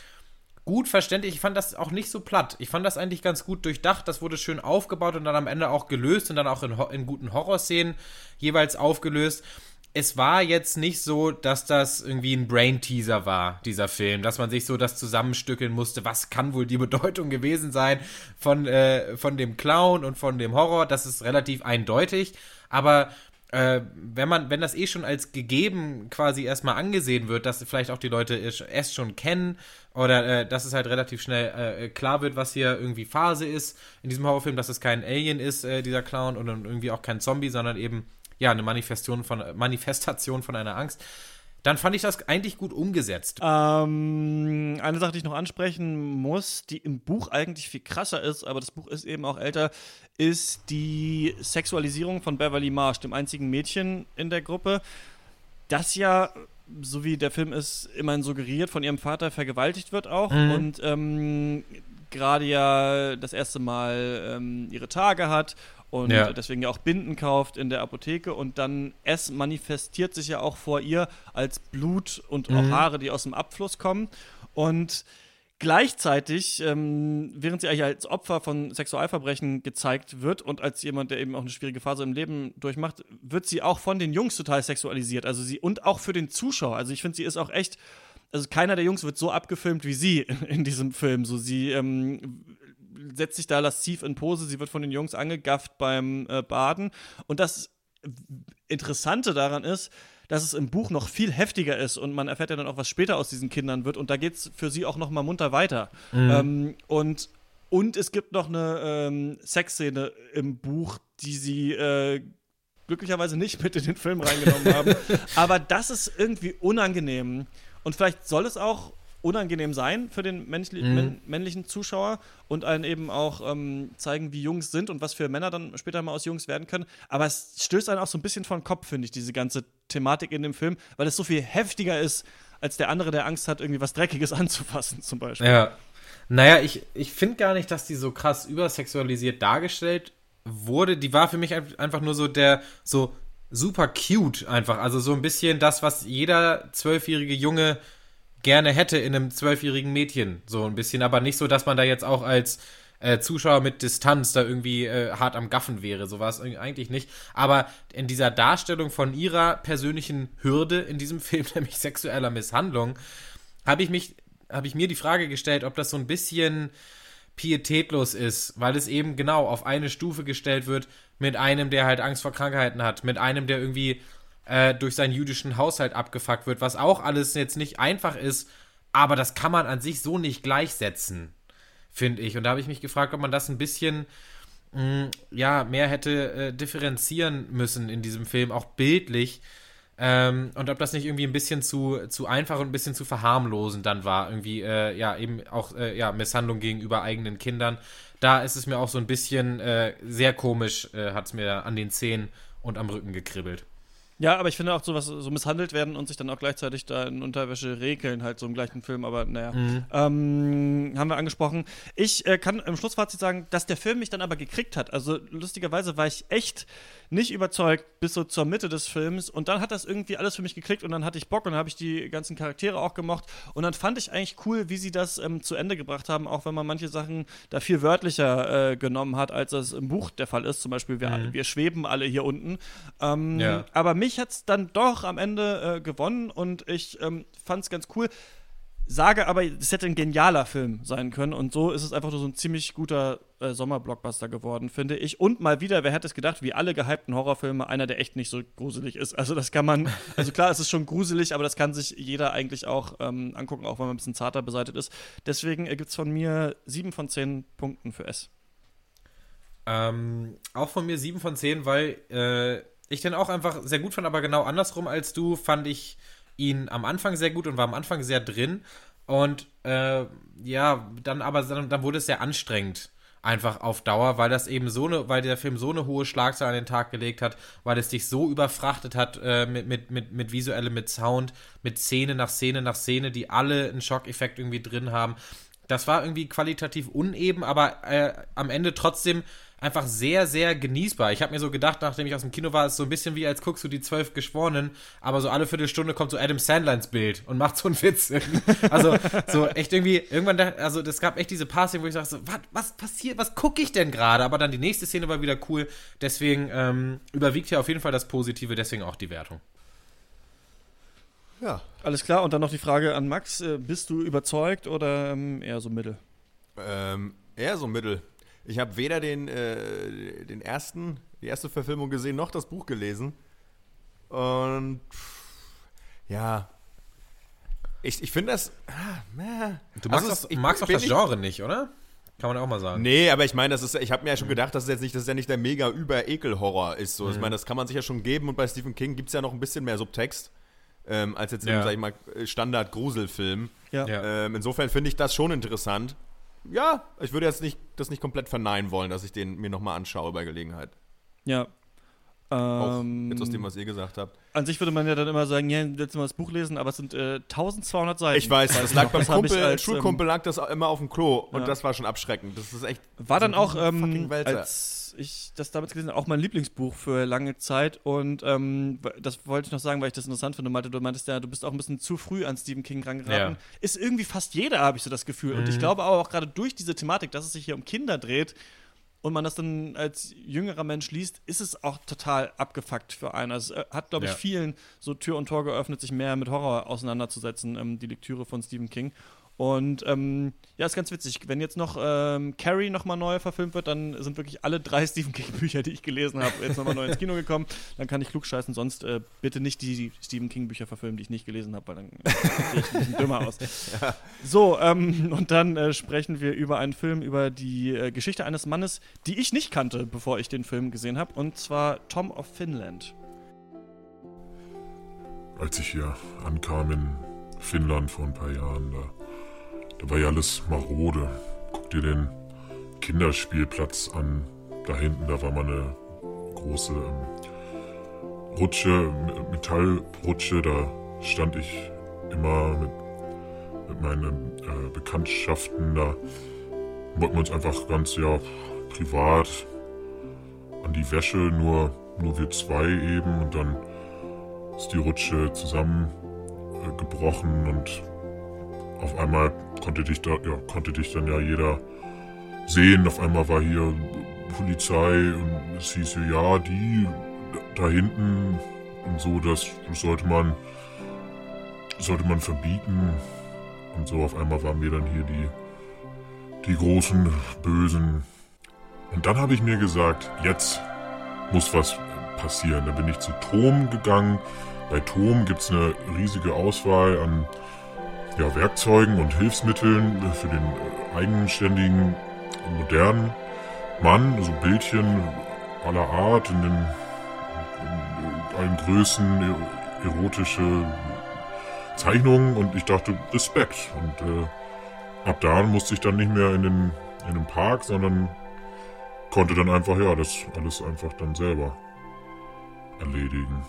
gut verständlich. Ich fand das auch nicht so platt. Ich fand das eigentlich ganz gut durchdacht. Das wurde schön aufgebaut und dann am Ende auch gelöst und dann auch in, in guten Horrorszenen jeweils aufgelöst. Es war jetzt nicht so, dass das irgendwie ein Brain-Teaser war, dieser Film, dass man sich so das zusammenstückeln musste, was kann wohl die Bedeutung gewesen sein von, äh, von dem Clown und von dem Horror. Das ist relativ eindeutig, aber äh, wenn man, wenn das eh schon als gegeben quasi erstmal angesehen wird, dass vielleicht auch die Leute es schon kennen oder äh, dass es halt relativ schnell äh, klar wird, was hier irgendwie Phase ist in diesem Horrorfilm, dass es kein Alien ist, äh, dieser Clown und irgendwie auch kein Zombie, sondern eben ja eine Manifestation von Manifestation von einer Angst. Dann fand ich das eigentlich gut umgesetzt. Ähm, eine Sache, die ich noch ansprechen muss, die im Buch eigentlich viel krasser ist, aber das Buch ist eben auch älter, ist die Sexualisierung von Beverly Marsh, dem einzigen Mädchen in der Gruppe, das ja, so wie der Film ist, immerhin suggeriert, von ihrem Vater vergewaltigt wird auch Mhm. und ähm, gerade ja das erste Mal ähm, ihre Tage hat und Ja. deswegen ja auch Binden kauft in der Apotheke und dann es manifestiert sich ja auch vor ihr als Blut und auch Mhm. Haare, die aus dem Abfluss kommen und gleichzeitig, ähm, während sie eigentlich als Opfer von Sexualverbrechen gezeigt wird und als jemand, der eben auch eine schwierige Phase im Leben durchmacht, wird sie auch von den Jungs total sexualisiert. Also sie und auch für den Zuschauer. Also ich finde, sie ist auch echt. Also keiner der Jungs wird so abgefilmt wie sie in, diesem Film. So sie ähm, setzt sich da lasziv in Pose. Sie wird von den Jungs angegafft beim äh, Baden und das Interessante daran ist, dass es im Buch noch viel heftiger ist und man erfährt ja dann auch, was später aus diesen Kindern wird und da geht es für sie auch noch mal munter weiter. Ähm, und Und es gibt noch eine ähm, Sexszene im Buch, die sie äh, glücklicherweise nicht mit in den Film reingenommen haben. Aber das ist irgendwie unangenehm. Und vielleicht soll es auch unangenehm sein für den männlich mhm. männlichen Zuschauer und einen eben auch ähm, zeigen, wie Jungs sind und was für Männer dann später mal aus Jungs werden können. Aber es stößt einen auch so ein bisschen vor den Kopf, finde ich, diese ganze Thematik in dem Film, weil es so viel heftiger ist als der andere, der Angst hat, irgendwie was Dreckiges anzufassen, zum Beispiel. Ja. Naja, ich, ich finde gar nicht, dass die so krass übersexualisiert dargestellt wurde. Die war für mich einfach nur so der, so super cute einfach. Also so ein bisschen das, was jeder zwölfjährige Junge gerne hätte in einem zwölfjährigen Mädchen. So ein bisschen, aber nicht so, dass man da jetzt auch als äh, Zuschauer mit Distanz da irgendwie äh, hart am Gaffen wäre. So war es eigentlich nicht. Aber in dieser Darstellung von ihrer persönlichen Hürde in diesem Film, nämlich sexueller Misshandlung, habe ich mich, habe ich mir die Frage gestellt, ob das so ein bisschen pietätlos ist, weil es eben genau auf eine Stufe gestellt wird mit einem, der halt Angst vor Krankheiten hat, mit einem, der irgendwie äh, durch seinen jüdischen Haushalt abgefuckt wird, was auch alles jetzt nicht einfach ist, aber das kann man an sich so nicht gleichsetzen, finde ich. Und da habe ich mich gefragt, ob man das ein bisschen mh, mm, ja, mehr hätte äh, differenzieren müssen in diesem Film, auch bildlich. Ähm, und ob das nicht irgendwie ein bisschen zu, zu einfach und ein bisschen zu verharmlosend dann war. Irgendwie, äh, ja, eben auch äh, ja, Misshandlung gegenüber eigenen Kindern. Da ist es mir auch so ein bisschen äh, sehr komisch, äh, hat es mir an den Zähnen und am Rücken gekribbelt. Ja, aber ich finde auch sowas, so misshandelt werden und sich dann auch gleichzeitig da in Unterwäsche regeln, halt so im gleichen Film, aber naja. Mhm. Ähm, haben wir angesprochen. Ich äh, kann im Schlussfazit sagen, dass der Film mich dann aber gekriegt hat. Also lustigerweise war ich echt nicht überzeugt bis so zur Mitte des Films und dann hat das irgendwie alles für mich geklickt und dann hatte ich Bock und dann habe ich die ganzen Charaktere auch gemocht und dann fand ich eigentlich cool, wie sie das ähm, zu Ende gebracht haben, auch wenn man manche Sachen da viel wörtlicher äh, genommen hat, als das im Buch der Fall ist. Zum Beispiel, wir, mhm. wir schweben alle hier unten. Ähm, ja. Aber mich hat es dann doch am Ende äh, gewonnen und ich ähm, fand es ganz cool sage aber, es hätte ein genialer Film sein können und so ist es einfach nur so ein ziemlich guter äh, Sommerblockbuster geworden, finde ich. Und mal wieder, wer hätte es gedacht, wie alle gehypten Horrorfilme, einer, der echt nicht so gruselig ist. Also das kann man, also klar, es ist schon gruselig, aber das kann sich jeder eigentlich auch ähm, angucken, auch wenn man ein bisschen zarter beseitigt ist. Deswegen gibt es von mir sieben von zehn Punkten für S. Ähm, auch von mir sieben von zehn, weil äh, ich den auch einfach sehr gut fand, aber genau andersrum als du fand ich ihn am Anfang sehr gut und war am Anfang sehr drin. Und äh, ja, dann aber dann, dann wurde es sehr anstrengend einfach auf Dauer, weil das eben so eine, weil der Film so eine hohe Schlagzahl an den Tag gelegt hat, weil es dich so überfrachtet hat äh, mit, mit, mit, mit visuelle, mit Sound, mit Szene nach Szene nach Szene, die alle einen Schockeffekt irgendwie drin haben. Das war irgendwie qualitativ uneben, aber äh, am Ende trotzdem einfach sehr, sehr genießbar. Ich habe mir so gedacht, nachdem ich aus dem Kino war, ist so ein bisschen wie als guckst du die zwölf Geschworenen, aber so alle Viertelstunde kommt so Adam Sandler ins Bild und macht so einen Witz. also so echt irgendwie, irgendwann, also das gab echt diese Szenen, wo ich dachte so, was, was passiert, was gucke ich denn gerade? Aber dann die nächste Szene war wieder cool. Deswegen ähm, überwiegt hier auf jeden Fall das Positive, deswegen auch die Wertung. Ja. Alles klar, und dann noch die Frage an Max: äh, Bist du überzeugt oder ähm, eher so mittel? Ähm, eher so mittel. Ich habe weder den, äh, den ersten, die erste Verfilmung gesehen, noch das Buch gelesen. Und ja, ich, ich finde das. Ah, du magst, also, das, ich, magst auch das Genre nicht, oder? Kann man auch mal sagen. Nee, aber ich meine, das ist, ich habe mir ja schon gedacht, dass es jetzt nicht, dass es ja nicht der mega über Ekel-Horror ist. So. Mhm. Ich meine, das kann man sich ja schon geben und bei Stephen King gibt es ja noch ein bisschen mehr Subtext. Ähm, als jetzt ja. im, sag ich mal, Standard-Gruselfilm. Ja. Ähm, insofern finde ich das schon interessant ja, ich würde jetzt nicht, das nicht komplett verneinen wollen, dass ich den mir nochmal anschaue bei Gelegenheit. Ja. Auch ähm, jetzt aus dem, was ihr gesagt habt. An sich würde man ja dann immer sagen, ja, jetzt mal das Buch lesen, aber es sind äh, 1200 Seiten. Ich weiß, das lag beim Kumpel, als, Schulkumpel ähm, lag das immer auf dem Klo und ja. das war schon abschreckend. Das ist echt. War dann auch, ähm, als ich das damals gelesen habe, auch mein Lieblingsbuch für lange Zeit und ähm, das wollte ich noch sagen, weil ich das interessant finde, Malte, du meintest ja, du bist auch ein bisschen zu früh an Stephen King rangeraten. Ja. Ist irgendwie fast jeder, habe ich so das Gefühl. Mhm. Und ich mhm. glaube auch gerade durch diese Thematik, dass es sich hier um Kinder dreht, und man das dann als jüngerer Mensch liest, ist es auch total abgefuckt für einen. Also es äh, hat, glaube ich, ja. vielen so Tür und Tor geöffnet, sich mehr mit Horror auseinanderzusetzen, ähm, die Lektüre von Stephen King. Und ähm, ja, ist ganz witzig. Wenn jetzt noch ähm, Carrie nochmal neu verfilmt wird, dann sind wirklich alle drei Stephen King-Bücher, die ich gelesen habe, jetzt nochmal neu ins Kino gekommen. Dann kann ich klugscheißen. Sonst äh, bitte nicht die Stephen King-Bücher verfilmen, die ich nicht gelesen habe, weil dann sehe ich ein bisschen dümmer aus. Ja. So, ähm, und dann äh, sprechen wir über einen Film, über die äh, Geschichte eines Mannes, die ich nicht kannte, bevor ich den Film gesehen habe. Und zwar Tom of Finland. Als ich hier ankam in Finnland vor ein paar Jahren, da da war ja alles marode. Guck dir den Kinderspielplatz an. Da hinten, da war mal eine große ähm, Rutsche, Metallrutsche. Da stand ich immer mit, mit meinen äh, Bekanntschaften. Da wollten wir uns einfach ganz, ja, privat an die Wäsche, nur, nur wir zwei eben. Und dann ist die Rutsche zusammengebrochen äh, und auf einmal konnte dich, da, ja, konnte dich dann ja jeder sehen. Auf einmal war hier Polizei und es hieß ja, die da hinten und so, das sollte man, sollte man verbieten. Und so auf einmal waren wir dann hier die, die großen Bösen. Und dann habe ich mir gesagt, jetzt muss was passieren. Da bin ich zu Tom gegangen. Bei Tom gibt es eine riesige Auswahl an ja, Werkzeugen und Hilfsmitteln für den äh, eigenständigen, modernen Mann, also Bildchen aller Art, in den in allen Größen, erotische Zeichnungen und ich dachte, Respekt. Und äh, ab da musste ich dann nicht mehr in den, in den Park, sondern konnte dann einfach, ja, das alles einfach dann selber erledigen.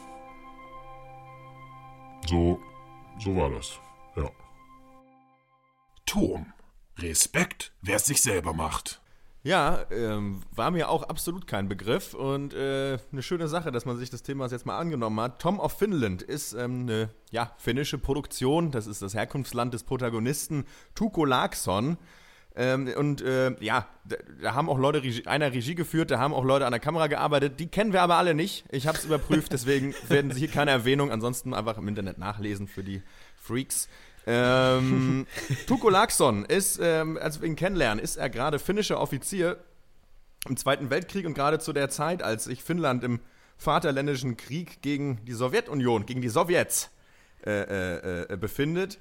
So, so war das, ja. Tom. Respekt, wer es sich selber macht. Ja, ähm, war mir auch absolut kein Begriff und äh, eine schöne Sache, dass man sich das Thema jetzt mal angenommen hat. Tom of Finland ist ähm, eine ja, finnische Produktion, das ist das Herkunftsland des Protagonisten Tuko Laakson. Ähm, und äh, ja, da, da, haben auch Leute Regie, einer Regie geführt, da haben auch Leute an der Kamera gearbeitet. Die kennen wir aber alle nicht. Ich habe es überprüft, deswegen werden Sie hier keine Erwähnung. Ansonsten einfach im Internet nachlesen für die Freaks. Ähm, Tuko Laakson ist, ähm, als wir ihn kennenlernen, ist er gerade finnischer Offizier im Zweiten Weltkrieg und gerade zu der Zeit, als sich Finnland im Vaterländischen Krieg gegen die Sowjetunion, gegen die Sowjets äh, äh, äh, befindet,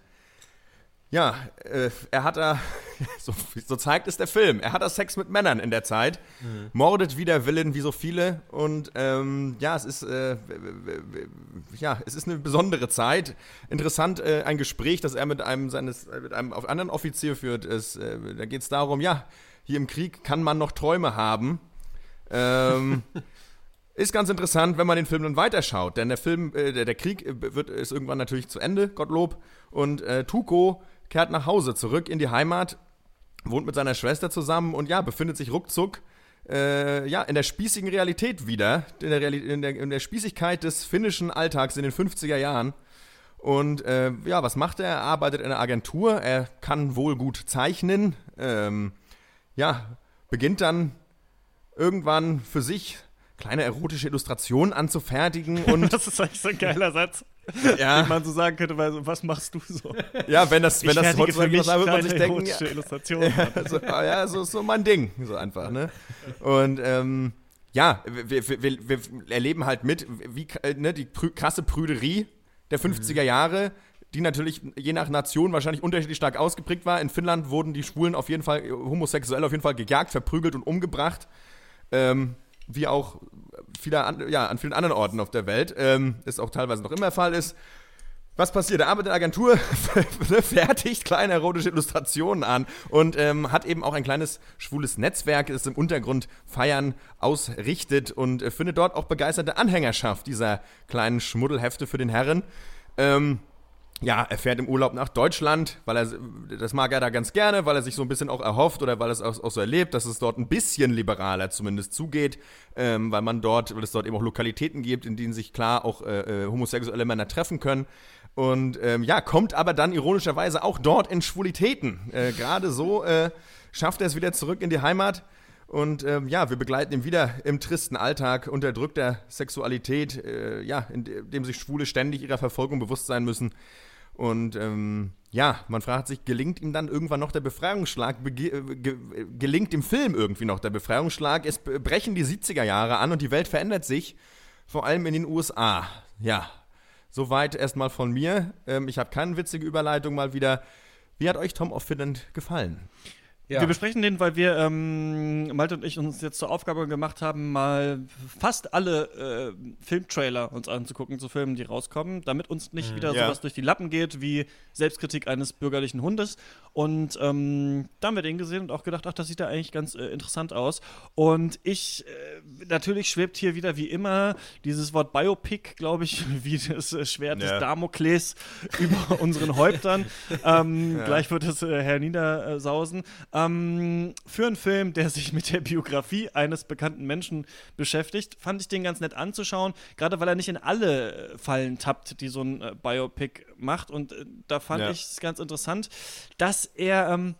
ja, äh, er hat da, so, so, zeigt es der Film, er hat da Sex mit Männern in der Zeit, mhm. mordet wider Willen wie so viele und ähm, ja, es ist, äh, ja, es ist eine besondere Zeit. Interessant, äh, ein Gespräch, das er mit einem seines, mit einem anderen Offizier führt, ist, äh, da geht es darum, ja, hier im Krieg kann man noch Träume haben. Ähm, Ist ganz interessant, wenn man den Film dann weiterschaut, denn der Film, äh, der, der, Krieg äh, wird, ist irgendwann natürlich zu Ende, Gottlob. Und äh, Tuko kehrt nach Hause zurück in die Heimat, wohnt mit seiner Schwester zusammen und ja, befindet sich ruckzuck äh, ja, in der spießigen Realität wieder, in der, Realität, in, der, in der, Spießigkeit des finnischen Alltags in den 50er Jahren. Und äh, ja, was macht er? Er arbeitet in einer Agentur, er kann wohl gut zeichnen, ähm, ja, beginnt dann irgendwann für sich kleine erotische Illustrationen anzufertigen und. das ist eigentlich so ein geiler Satz. Ja. Wie man so sagen könnte, weil, was machst du so? Ja, wenn das, wenn ich das heutzutage so würde man sich denken, ja, Illustrationen ja, so, ah, ja, so so mein Ding, so einfach, ne? Und ähm, ja, wir, wir, wir, wir, erleben halt mit, wie ne, die prü krasse Prüderie der 50er mhm. Jahre, die natürlich je nach Nation wahrscheinlich unterschiedlich stark ausgeprägt war. In Finnland wurden die Schwulen auf jeden Fall, homosexuell auf jeden Fall gejagt, verprügelt und umgebracht. Ähm, wie auch viele an, ja, an vielen anderen Orten auf der Welt, ähm, ist auch teilweise noch immer Fall ist. Was passiert? Er arbeitet in der Agentur, fertigt kleine erotische Illustrationen an und ähm, hat eben auch ein kleines schwules Netzwerk, das im Untergrund Feiern ausrichtet und äh, findet dort auch begeisterte Anhängerschaft dieser kleinen Schmuddelhefte für den Herren. Ähm, ja, er fährt im Urlaub nach Deutschland, weil er, das mag er da ganz gerne, weil er sich so ein bisschen auch erhofft oder weil er es auch, auch so erlebt, dass es dort ein bisschen liberaler zumindest zugeht, ähm, weil man dort, weil es dort eben auch Lokalitäten gibt, in denen sich klar auch äh, äh, homosexuelle Männer treffen können. Und ähm, ja, kommt aber dann ironischerweise auch dort in Schwulitäten. Äh, Gerade so äh, schafft er es wieder zurück in die Heimat. Und ähm, ja, wir begleiten ihn wieder im tristen Alltag, unterdrückter Sexualität, äh, ja, in dem sich Schwule ständig ihrer Verfolgung bewusst sein müssen. Und ähm, ja, man fragt sich, gelingt ihm dann irgendwann noch der Befreiungsschlag? Äh, ge gelingt dem Film irgendwie noch der Befreiungsschlag? Es brechen die 70er Jahre an und die Welt verändert sich, vor allem in den USA. Ja, soweit erstmal von mir. Ähm, ich habe keine witzige Überleitung mal wieder. Wie hat euch Tom of gefallen? Ja. Wir besprechen den, weil wir, ähm, Malte und ich, uns jetzt zur Aufgabe gemacht haben, mal fast alle äh, Filmtrailer uns anzugucken zu Filmen, die rauskommen, damit uns nicht mhm, wieder ja. sowas durch die Lappen geht wie Selbstkritik eines bürgerlichen Hundes. Und ähm, da haben wir den gesehen und auch gedacht, ach, das sieht ja eigentlich ganz äh, interessant aus. Und ich, äh, natürlich schwebt hier wieder wie immer dieses Wort Biopic, glaube ich, wie das äh, Schwert ja. des Damokles über unseren Häuptern. Ähm, gleich wird es äh, Herr Niedersausen. Ähm, für einen Film, der sich mit der Biografie eines bekannten Menschen beschäftigt, fand ich den ganz nett anzuschauen, gerade weil er nicht in alle Fallen tappt, die so ein äh, Biopic macht. Und äh, da fand ja. ich es ganz interessant, dass er ähm,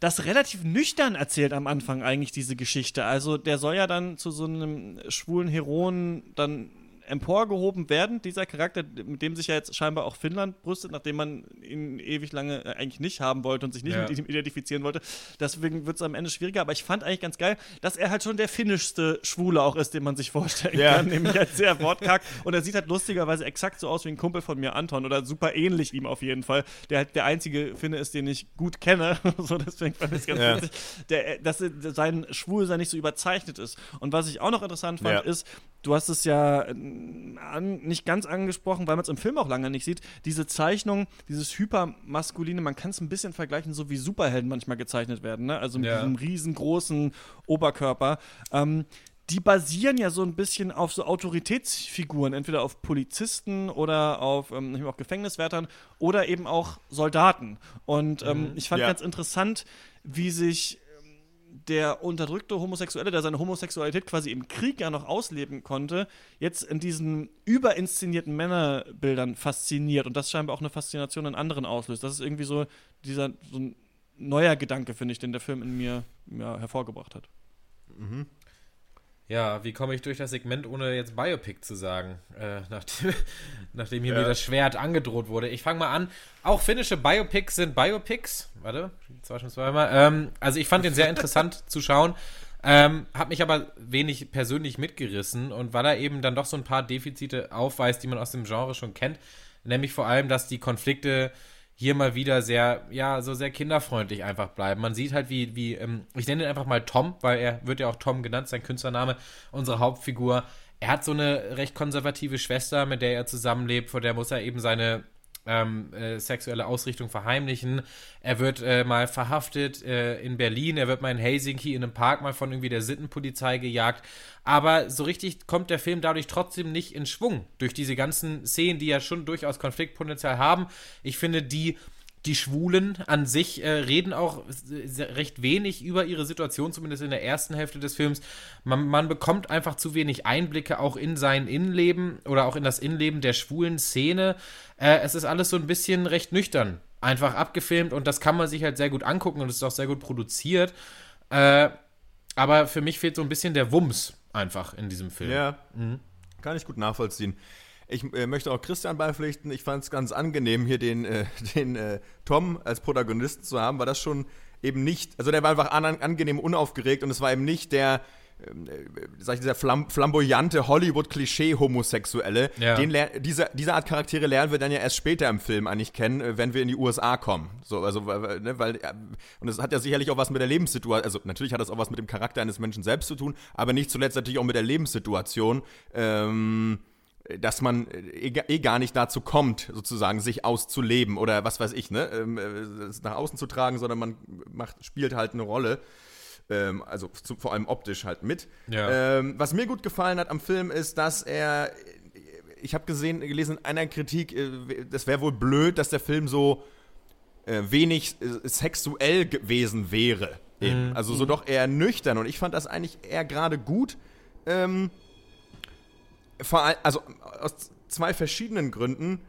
das relativ nüchtern erzählt am Anfang eigentlich diese Geschichte. Also der soll ja dann zu so einem schwulen Heroen dann emporgehoben werden, dieser Charakter, mit dem sich ja jetzt scheinbar auch Finnland brüstet, nachdem man ihn ewig lange äh, eigentlich nicht haben wollte und sich nicht ja. mit ihm identifizieren wollte. Deswegen wird es am Ende schwieriger, aber ich fand eigentlich ganz geil, dass er halt schon der finnischste Schwule auch ist, den man sich vorstellen ja. kann, nämlich halt sehr wortkarg und er sieht halt lustigerweise exakt so aus wie ein Kumpel von mir, Anton, oder super ähnlich ihm auf jeden Fall, der halt der einzige Finne ist, den ich gut kenne, so deswegen fand ich es ganz ja. witzig, der, dass sein Schwulsein nicht so überzeichnet ist. Und was ich auch noch interessant fand, ist, du hast es ja an, nicht ganz angesprochen, weil man es im Film auch lange nicht sieht. Diese Zeichnung, dieses hypermaskuline, man kann es ein bisschen vergleichen, so wie Superhelden manchmal gezeichnet werden, ne? Also mit ja. diesem riesengroßen Oberkörper. Ähm, die basieren ja so ein bisschen auf so Autoritätsfiguren, entweder auf Polizisten oder auf, ähm, auf Gefängniswärtern oder eben auch Soldaten. Und ähm, mhm. ich fand ja. ganz interessant, wie sich der unterdrückte Homosexuelle, der seine Homosexualität quasi im Krieg ja noch ausleben konnte, jetzt in diesen überinszenierten Männerbildern fasziniert und das scheinbar auch eine Faszination in anderen auslöst. Das ist irgendwie so dieser so ein neuer Gedanke, finde ich, den der Film in mir ja, hervorgebracht hat. Mhm. Ja, wie komme ich durch das Segment, ohne jetzt Biopic zu sagen, äh, nachdem, nachdem hier ja. mir das Schwert angedroht wurde? Ich fange mal an. Auch finnische Biopics sind Biopics. Warte, zwei schon zweimal. Ähm, also ich fand den sehr interessant zu schauen. Ähm, hat mich aber wenig persönlich mitgerissen und weil er eben dann doch so ein paar Defizite aufweist, die man aus dem Genre schon kennt, nämlich vor allem, dass die Konflikte hier mal wieder sehr, ja, so sehr kinderfreundlich einfach bleiben. Man sieht halt, wie, wie, ähm, ich nenne ihn einfach mal Tom, weil er wird ja auch Tom genannt, sein Künstlername, unsere Hauptfigur. Er hat so eine recht konservative Schwester, mit der er zusammenlebt, vor der muss er eben seine ähm, äh, sexuelle Ausrichtung verheimlichen. Er wird äh, mal verhaftet äh, in Berlin, er wird mal in Helsinki in einem Park mal von irgendwie der Sittenpolizei gejagt. Aber so richtig kommt der Film dadurch trotzdem nicht in Schwung durch diese ganzen Szenen, die ja schon durchaus Konfliktpotenzial haben. Ich finde, die die Schwulen an sich äh, reden auch recht wenig über ihre Situation, zumindest in der ersten Hälfte des Films. Man, man, bekommt einfach zu wenig Einblicke auch in sein Innenleben oder auch in das Innenleben der schwulen Szene. Äh, es ist alles so ein bisschen recht nüchtern, einfach abgefilmt und das kann man sich halt sehr gut angucken und es ist auch sehr gut produziert. Äh, aber für mich fehlt so ein bisschen der Wumms einfach in diesem Film. Ja, mhm. kann ich gut nachvollziehen. Ich äh, möchte auch Christian beipflichten. Ich fand es ganz angenehm, hier den, äh, den äh, Tom als Protagonisten zu haben, weil das schon eben nicht, also der war einfach an, angenehm unaufgeregt und es war eben nicht der, ähm, äh, sag ich, dieser flam flamboyante Hollywood-Klischee-Homosexuelle. Ja. diese, diese Art Charaktere lernen wir dann ja erst später im Film eigentlich kennen, äh, wenn wir in die USA kommen. So, also, ne, weil, und es hat ja sicherlich auch was mit der Lebenssituation, also natürlich hat das auch was mit dem Charakter eines Menschen selbst zu tun, aber nicht zuletzt natürlich auch mit der Lebenssituation. Ähm, dass man äh, eh, eh, gar nicht dazu kommt, sozusagen sich auszuleben oder was weiß ich, ne, ähm, äh, nach außen zu tragen, sondern man macht, spielt halt eine Rolle. Ähm, also zu, vor allem optisch halt mit. Ja. Ähm, was mir gut gefallen hat am Film ist, dass er, ich habe gesehen, gelesen in einer Kritik, äh, das wäre wohl blöd, dass der Film so äh, wenig äh, sexuell gewesen wäre. Mhm. Also so mhm. doch eher nüchtern. Und ich fand das eigentlich eher gerade gut. Ähm, vor allem, also aus zwei verschiedenen Gründen.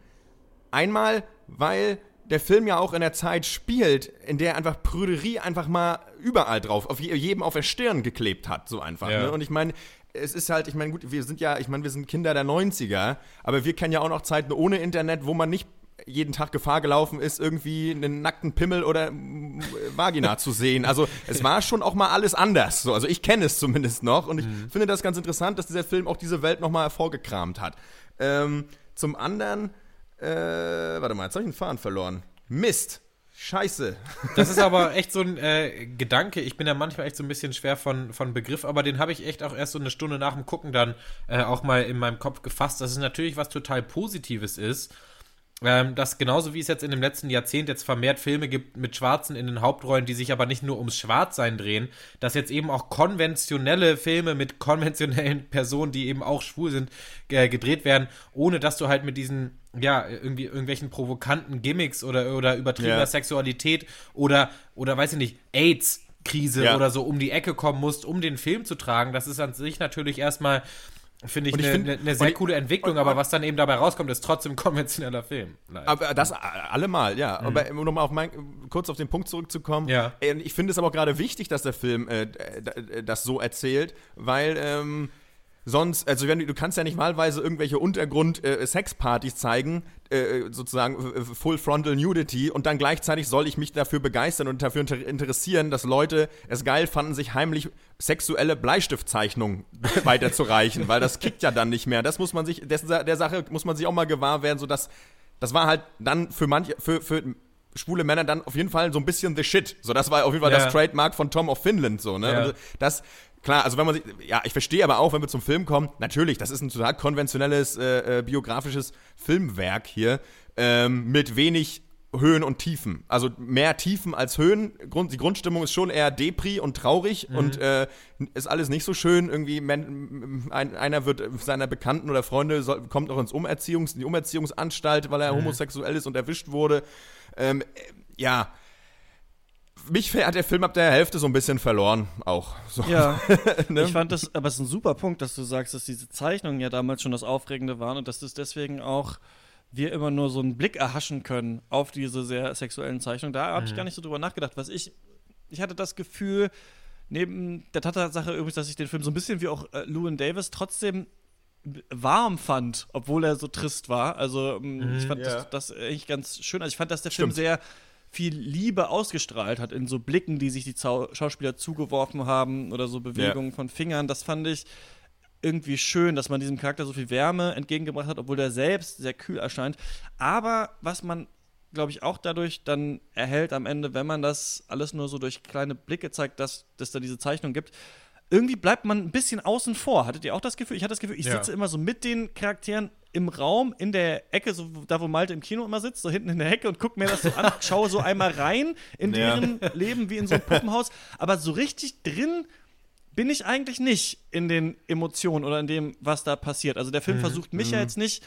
Einmal, weil der Film ja auch in der Zeit spielt, in der einfach Prüderie einfach mal überall drauf, auf jedem auf der Stirn geklebt hat, so einfach. Ja. Ne? Und ich meine, es ist halt, ich meine, gut, wir sind ja, ich meine, wir sind Kinder der 90er, aber wir kennen ja auch noch Zeiten ohne Internet, wo man nicht jeden Tag Gefahr gelaufen ist, irgendwie einen nackten Pimmel oder mm, Vagina zu sehen. Also es war schon auch mal alles anders. So. Also ich kenne es zumindest noch und ich Mhm. finde das ganz interessant, dass dieser Film auch diese Welt nochmal hervorgekramt hat. Ähm, zum anderen, äh, warte mal, jetzt habe ich einen Faden verloren. Mist. Scheiße. Das ist aber echt so ein äh, Gedanke. Ich bin da manchmal echt so ein bisschen schwer von, von Begriff, aber den habe ich echt auch erst so eine Stunde nach dem Gucken dann äh, auch mal in meinem Kopf gefasst, dass es natürlich was total Positives ist. Ähm, dass genauso wie es jetzt in dem letzten Jahrzehnt jetzt vermehrt Filme gibt mit Schwarzen in den Hauptrollen, die sich aber nicht nur ums Schwarzsein drehen, dass jetzt eben auch konventionelle Filme mit konventionellen Personen, die eben auch schwul sind, äh, gedreht werden, ohne dass du halt mit diesen, ja, irgendwie irgendwelchen provokanten Gimmicks oder, oder übertriebener Ja. Sexualität oder, oder weiß ich nicht, AIDS. Krise Ja. oder so um die Ecke kommen musst, um den Film zu tragen. Das ist an sich natürlich erstmal, finde ich, Und ich eine ne, ne sehr und- coole Entwicklung, aber was dann eben dabei rauskommt, ist trotzdem konventioneller Film. Leider. Aber das allemal, ja. Aber um nochmal auf mein, kurz auf den Punkt zurückzukommen. Mhm. Ja. äh, Ich finde es aber auch gerade wichtig, dass der Film äh, das so erzählt, weil ähm, sonst, also wenn du, kannst ja nicht malweise irgendwelche Untergrund-Sexpartys zeigen, äh, sozusagen äh, Full Frontal Nudity und dann gleichzeitig soll ich mich dafür begeistern und dafür inter interessieren, dass Leute es geil fanden, sich heimlich sexuelle Bleistiftzeichnungen weiterzureichen, weil das kickt ja dann nicht mehr. Das muss man sich, dessen, der Sache muss man sich auch mal gewahr werden, sodass das war halt dann für manche, für, für schwule Männer dann auf jeden Fall so ein bisschen the shit. So, das war auf jeden Fall Ja. das Trademark von Tom of Finland, so, ne? Ja. Und das, klar, also wenn man sich, ja, ich verstehe aber auch, wenn wir zum Film kommen, natürlich, das ist ein total konventionelles, äh, äh, biografisches Filmwerk hier, ähm, mit wenig Höhen und Tiefen. Also mehr Tiefen als Höhen. Grund, die Grundstimmung ist schon eher Depri und traurig und äh, ist alles nicht so schön. Irgendwie, men, ein, einer wird seiner Bekannten oder Freunde soll, kommt noch ins Umerziehungs, in die Umerziehungsanstalt, weil er homosexuell ist und erwischt wurde. Ähm, äh, ja. Mich hat der Film ab der Hälfte so ein bisschen verloren, auch. So. Ja, Ne? ich fand das, aber es ist ein super Punkt, dass du sagst, dass diese Zeichnungen ja damals schon das Aufregende waren und dass das deswegen auch wir immer nur so einen Blick erhaschen können auf diese sehr sexuellen Zeichnungen. Da habe ich gar nicht so drüber nachgedacht. Was ich, ich hatte das Gefühl, neben der Tatsache übrigens, dass ich den Film so ein bisschen wie auch äh, Llewyn Davis trotzdem warm fand, obwohl er so trist war. Also ähm, ich fand ja. das, das eigentlich ganz schön. Also ich fand, dass der Film Stimmt. sehr viel Liebe ausgestrahlt hat in so Blicken, die sich die Zau Schauspieler zugeworfen haben oder so Bewegungen von Fingern. Das fand ich irgendwie schön, dass man diesem Charakter so viel Wärme entgegengebracht hat, obwohl der selbst sehr kühl erscheint. Aber was man, glaube ich, auch dadurch dann erhält am Ende, wenn man das alles nur so durch kleine Blicke zeigt, dass dass da diese Zeichnung gibt, irgendwie bleibt man ein bisschen außen vor. Hattet ihr auch das Gefühl? Ich hatte das Gefühl, ich Ja. sitze immer so mit den Charakteren im Raum, in der Ecke, so da wo Malte im Kino immer sitzt, so hinten in der Ecke und guck mir das so an, schaue so einmal rein in Ja. deren Leben wie in so einem Puppenhaus. Aber so richtig drin bin ich eigentlich nicht in den Emotionen oder in dem, was da passiert. Also der Mhm. Film versucht mich ja jetzt nicht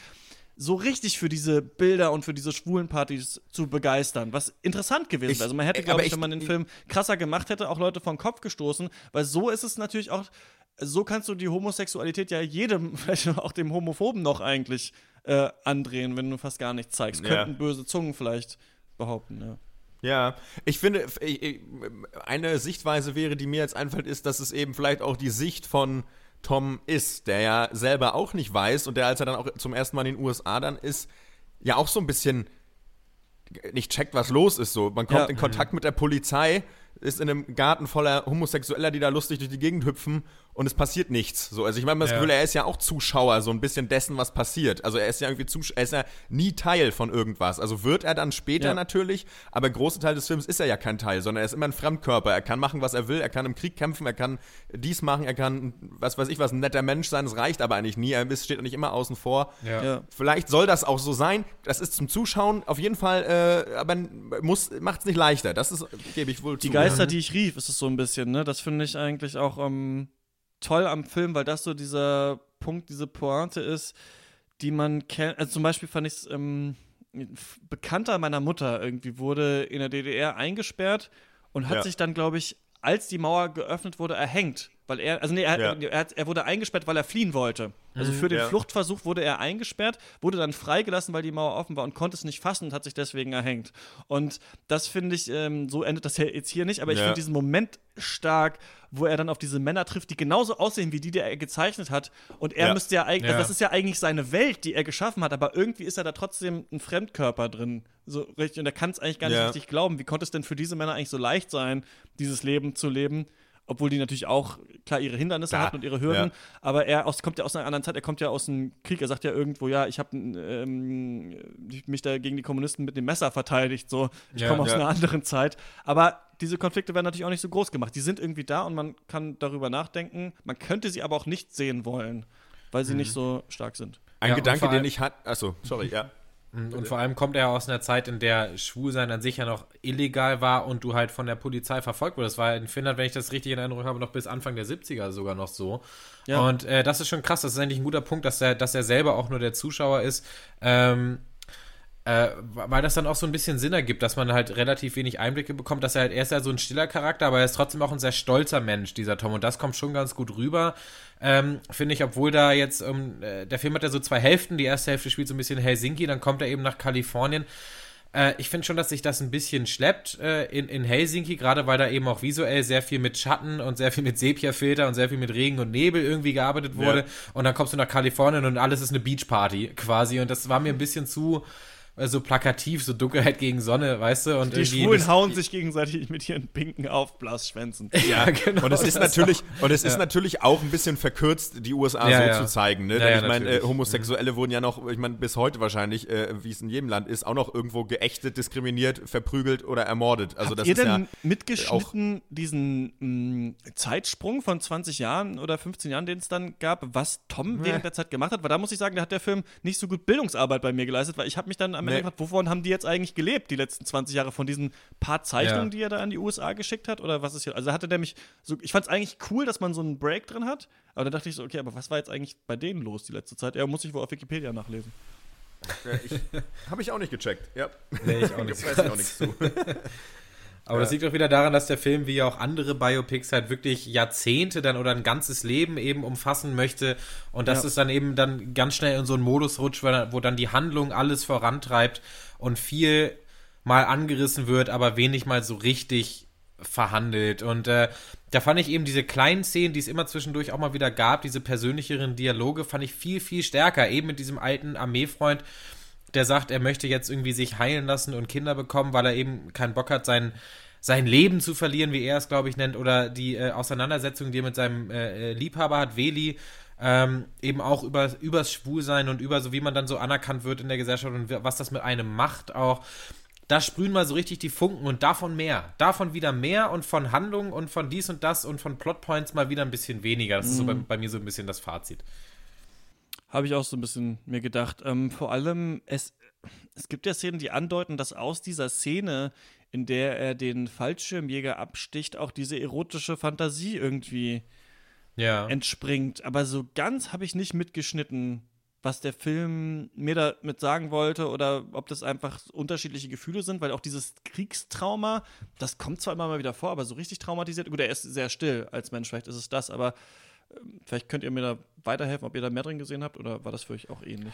so richtig für diese Bilder und für diese schwulen Partys zu begeistern, was interessant gewesen wäre. Also man hätte, aber glaube ich, ich- wenn man den Film krasser gemacht hätte, auch Leute vom Kopf gestoßen, weil so ist es natürlich auch, so kannst du die Homosexualität ja jedem, vielleicht auch dem Homophoben noch eigentlich äh, andrehen, wenn du fast gar nichts zeigst. Ja. Könnten böse Zungen vielleicht behaupten, ja. Ja, ich finde, ich- ich- eine Sichtweise wäre, die mir jetzt einfällt, ist, dass es eben vielleicht auch die Sicht von Tom ist, der ja selber auch nicht weiß und der, als er dann auch zum ersten Mal in den USA dann ist, ja auch so ein bisschen nicht checkt, was los ist. So, man kommt Ja. in Kontakt mit der Polizei, ist in einem Garten voller Homosexueller, die da lustig durch die Gegend hüpfen und es passiert nichts. So, also ich meine, das Ja. Gefühl, er ist ja auch Zuschauer, so ein bisschen dessen, was passiert. Also er ist ja irgendwie Zusch er ist ja nie Teil von irgendwas. Also wird er dann später Ja. natürlich, aber große Teil des Films ist er ja kein Teil, sondern er ist immer ein Fremdkörper. Er kann machen, was er will, er kann im Krieg kämpfen, er kann dies machen, er kann, was weiß ich was, ein netter Mensch sein, das reicht aber eigentlich nie. Er ist, steht nicht immer außen vor. Ja. ja. Vielleicht soll das auch so sein. Das ist zum Zuschauen auf jeden Fall, äh, aber muss macht es nicht leichter. Das ist gebe ich wohl Die zu. Geister, die ich rief, ist es so ein bisschen, ne? Das finde ich eigentlich auch ähm, toll am Film, weil das so dieser Punkt, diese Pointe ist, die man kennt. Also zum Beispiel fand ich es ähm, Bekannter meiner Mutter irgendwie wurde in der DDR eingesperrt und hat Ja. sich dann, glaube ich, als die Mauer geöffnet wurde, erhängt, weil er, also nee, er, Ja. er, hat- er wurde eingesperrt, weil er fliehen wollte. Also für den ja. Fluchtversuch wurde er eingesperrt, wurde dann freigelassen, weil die Mauer offen war und konnte es nicht fassen und hat sich deswegen erhängt. Und das finde ich, ähm, so endet das ja jetzt hier nicht, aber ich finde diesen Moment stark, wo er dann auf diese Männer trifft, die genauso aussehen wie die, die er gezeichnet hat. Und er Ja. müsste ja eigentlich, also das ist ja eigentlich seine Welt, die er geschaffen hat, aber irgendwie ist er da trotzdem ein Fremdkörper drin. So richtig, und er kann es eigentlich gar nicht richtig glauben. Wie konnte es denn für diese Männer eigentlich so leicht sein, dieses Leben zu leben? Obwohl die natürlich auch, klar, ihre Hindernisse Ja. hatten und ihre Hürden, Ja. aber er aus, kommt ja aus einer anderen Zeit, er kommt ja aus dem Krieg, er sagt ja irgendwo, ja, ich habe ähm, mich da gegen die Kommunisten mit dem Messer verteidigt, so, ich Ja, komme aus ja. einer anderen Zeit. Aber diese Konflikte werden natürlich auch nicht so groß gemacht. Die sind irgendwie da und man kann darüber nachdenken, man könnte sie aber auch nicht sehen wollen, weil Mhm. sie nicht so stark sind. Ein Gedanke, den ich hatte. Achso, sorry, ja. Und vor allem kommt er aus einer Zeit, in der Schwulsein an sich ja noch illegal war und du halt von der Polizei verfolgt wurdest. Das war in Finnland, wenn ich das richtig in Erinnerung habe, noch bis Anfang der 70er sogar noch so. Ja. Und äh, das ist schon krass. Das ist eigentlich ein guter Punkt, dass er, dass er selber auch nur der Zuschauer ist. Ähm, äh, weil das dann auch so ein bisschen Sinn ergibt, dass man halt relativ wenig Einblicke bekommt, dass er halt, er ist ja so ein stiller Charakter, aber er ist trotzdem auch ein sehr stolzer Mensch, dieser Tom, und das kommt schon ganz gut rüber, ähm, finde ich, obwohl da jetzt, ähm, äh, der Film hat ja so zwei Hälften, die erste Hälfte spielt so ein bisschen Helsinki, dann kommt er eben nach Kalifornien, äh, ich finde schon, dass sich das ein bisschen schleppt äh, in, in Helsinki, gerade weil da eben auch visuell sehr viel mit Schatten und sehr viel mit Sepia-Filter und sehr viel mit Regen und Nebel irgendwie gearbeitet wurde. Ja. Und dann kommst du nach Kalifornien und alles ist eine Beachparty quasi. Und das war mir ein bisschen zu so plakativ, so Dunkelheit gegen Sonne, weißt du? Und Die irgendwie Schwulen das- hauen sich gegenseitig mit ihren pinken Aufblasschwänzen. Ja, genau. Und es ist das- natürlich, und es ist natürlich auch ein bisschen verkürzt, die USA Ja, so ja. zu zeigen. Ne? Ja, Denn ja, ich meine, äh. Homosexuelle wurden ja noch, ich meine, bis heute wahrscheinlich, äh, wie es in jedem Land ist, auch noch irgendwo geächtet, diskriminiert, verprügelt oder ermordet. Also das Habt ihr ist denn ja mitgeschnitten diesen mh, Zeitsprung von 20 Jahren oder 15 Jahren, den es dann gab, was Tom während der Zeit gemacht hat? Weil da muss ich sagen, da hat der Film nicht so gut Bildungsarbeit bei mir geleistet, weil ich habe mich dann am Ende Nee. gefragt, wovon haben die jetzt eigentlich gelebt, die letzten 20 Jahre, von diesen paar Zeichnungen, Ja. die er da an die USA geschickt hat? Oder was ist hier? Also hatte der mich so, ich fand es eigentlich cool, dass man so einen Break drin hat, aber dann dachte ich so, okay, aber was war jetzt eigentlich bei denen los die letzte Zeit? Ja, muss ich wohl auf Wikipedia nachlesen. Ja, ich, Habe ich auch nicht gecheckt. Ja. Nee, ich auch nicht. Weiß ich auch nichts zu. Aber das liegt auch wieder daran, dass der Film, wie auch andere Biopics, halt wirklich Jahrzehnte dann oder ein ganzes Leben eben umfassen möchte. Und dass Ja. es dann eben dann ganz schnell in so einen Modus rutscht, wo dann- wo dann die Handlung alles vorantreibt und viel mal angerissen wird, aber wenig mal so richtig verhandelt. Und äh, da fand ich eben diese kleinen Szenen, die es immer zwischendurch auch mal wieder gab, diese persönlicheren Dialoge, fand ich viel, viel stärker. Eben mit diesem alten Armeefreund, der sagt, er möchte jetzt irgendwie sich heilen lassen und Kinder bekommen, weil er eben keinen Bock hat, sein, sein Leben zu verlieren, wie er es, glaube ich, nennt, oder die äh, Auseinandersetzung, die er mit seinem äh, äh, Liebhaber hat, Veli, ähm, eben auch über, übers Schwulsein und über so, wie man dann so anerkannt wird in der Gesellschaft und was das mit einem macht auch. Da sprühen mal so richtig die Funken und davon mehr. Davon wieder mehr und von Handlungen und von dies und das und von Plotpoints mal wieder ein bisschen weniger. Das ist so bei, bei mir so ein bisschen das Fazit. Habe ich auch so ein bisschen mir gedacht. Ähm, vor allem, es, es gibt ja Szenen, die andeuten, dass aus dieser Szene, in der er den Fallschirmjäger absticht, auch diese erotische Fantasie irgendwie Ja. entspringt. Aber so ganz habe ich nicht mitgeschnitten, was der Film mir damit sagen wollte oder ob das einfach unterschiedliche Gefühle sind, weil auch dieses Kriegstrauma, das kommt zwar immer mal wieder vor, aber so richtig traumatisiert, gut, er ist sehr still als Mensch, vielleicht ist es das, aber vielleicht könnt ihr mir da weiterhelfen, ob ihr da mehr drin gesehen habt oder war das für euch auch ähnlich?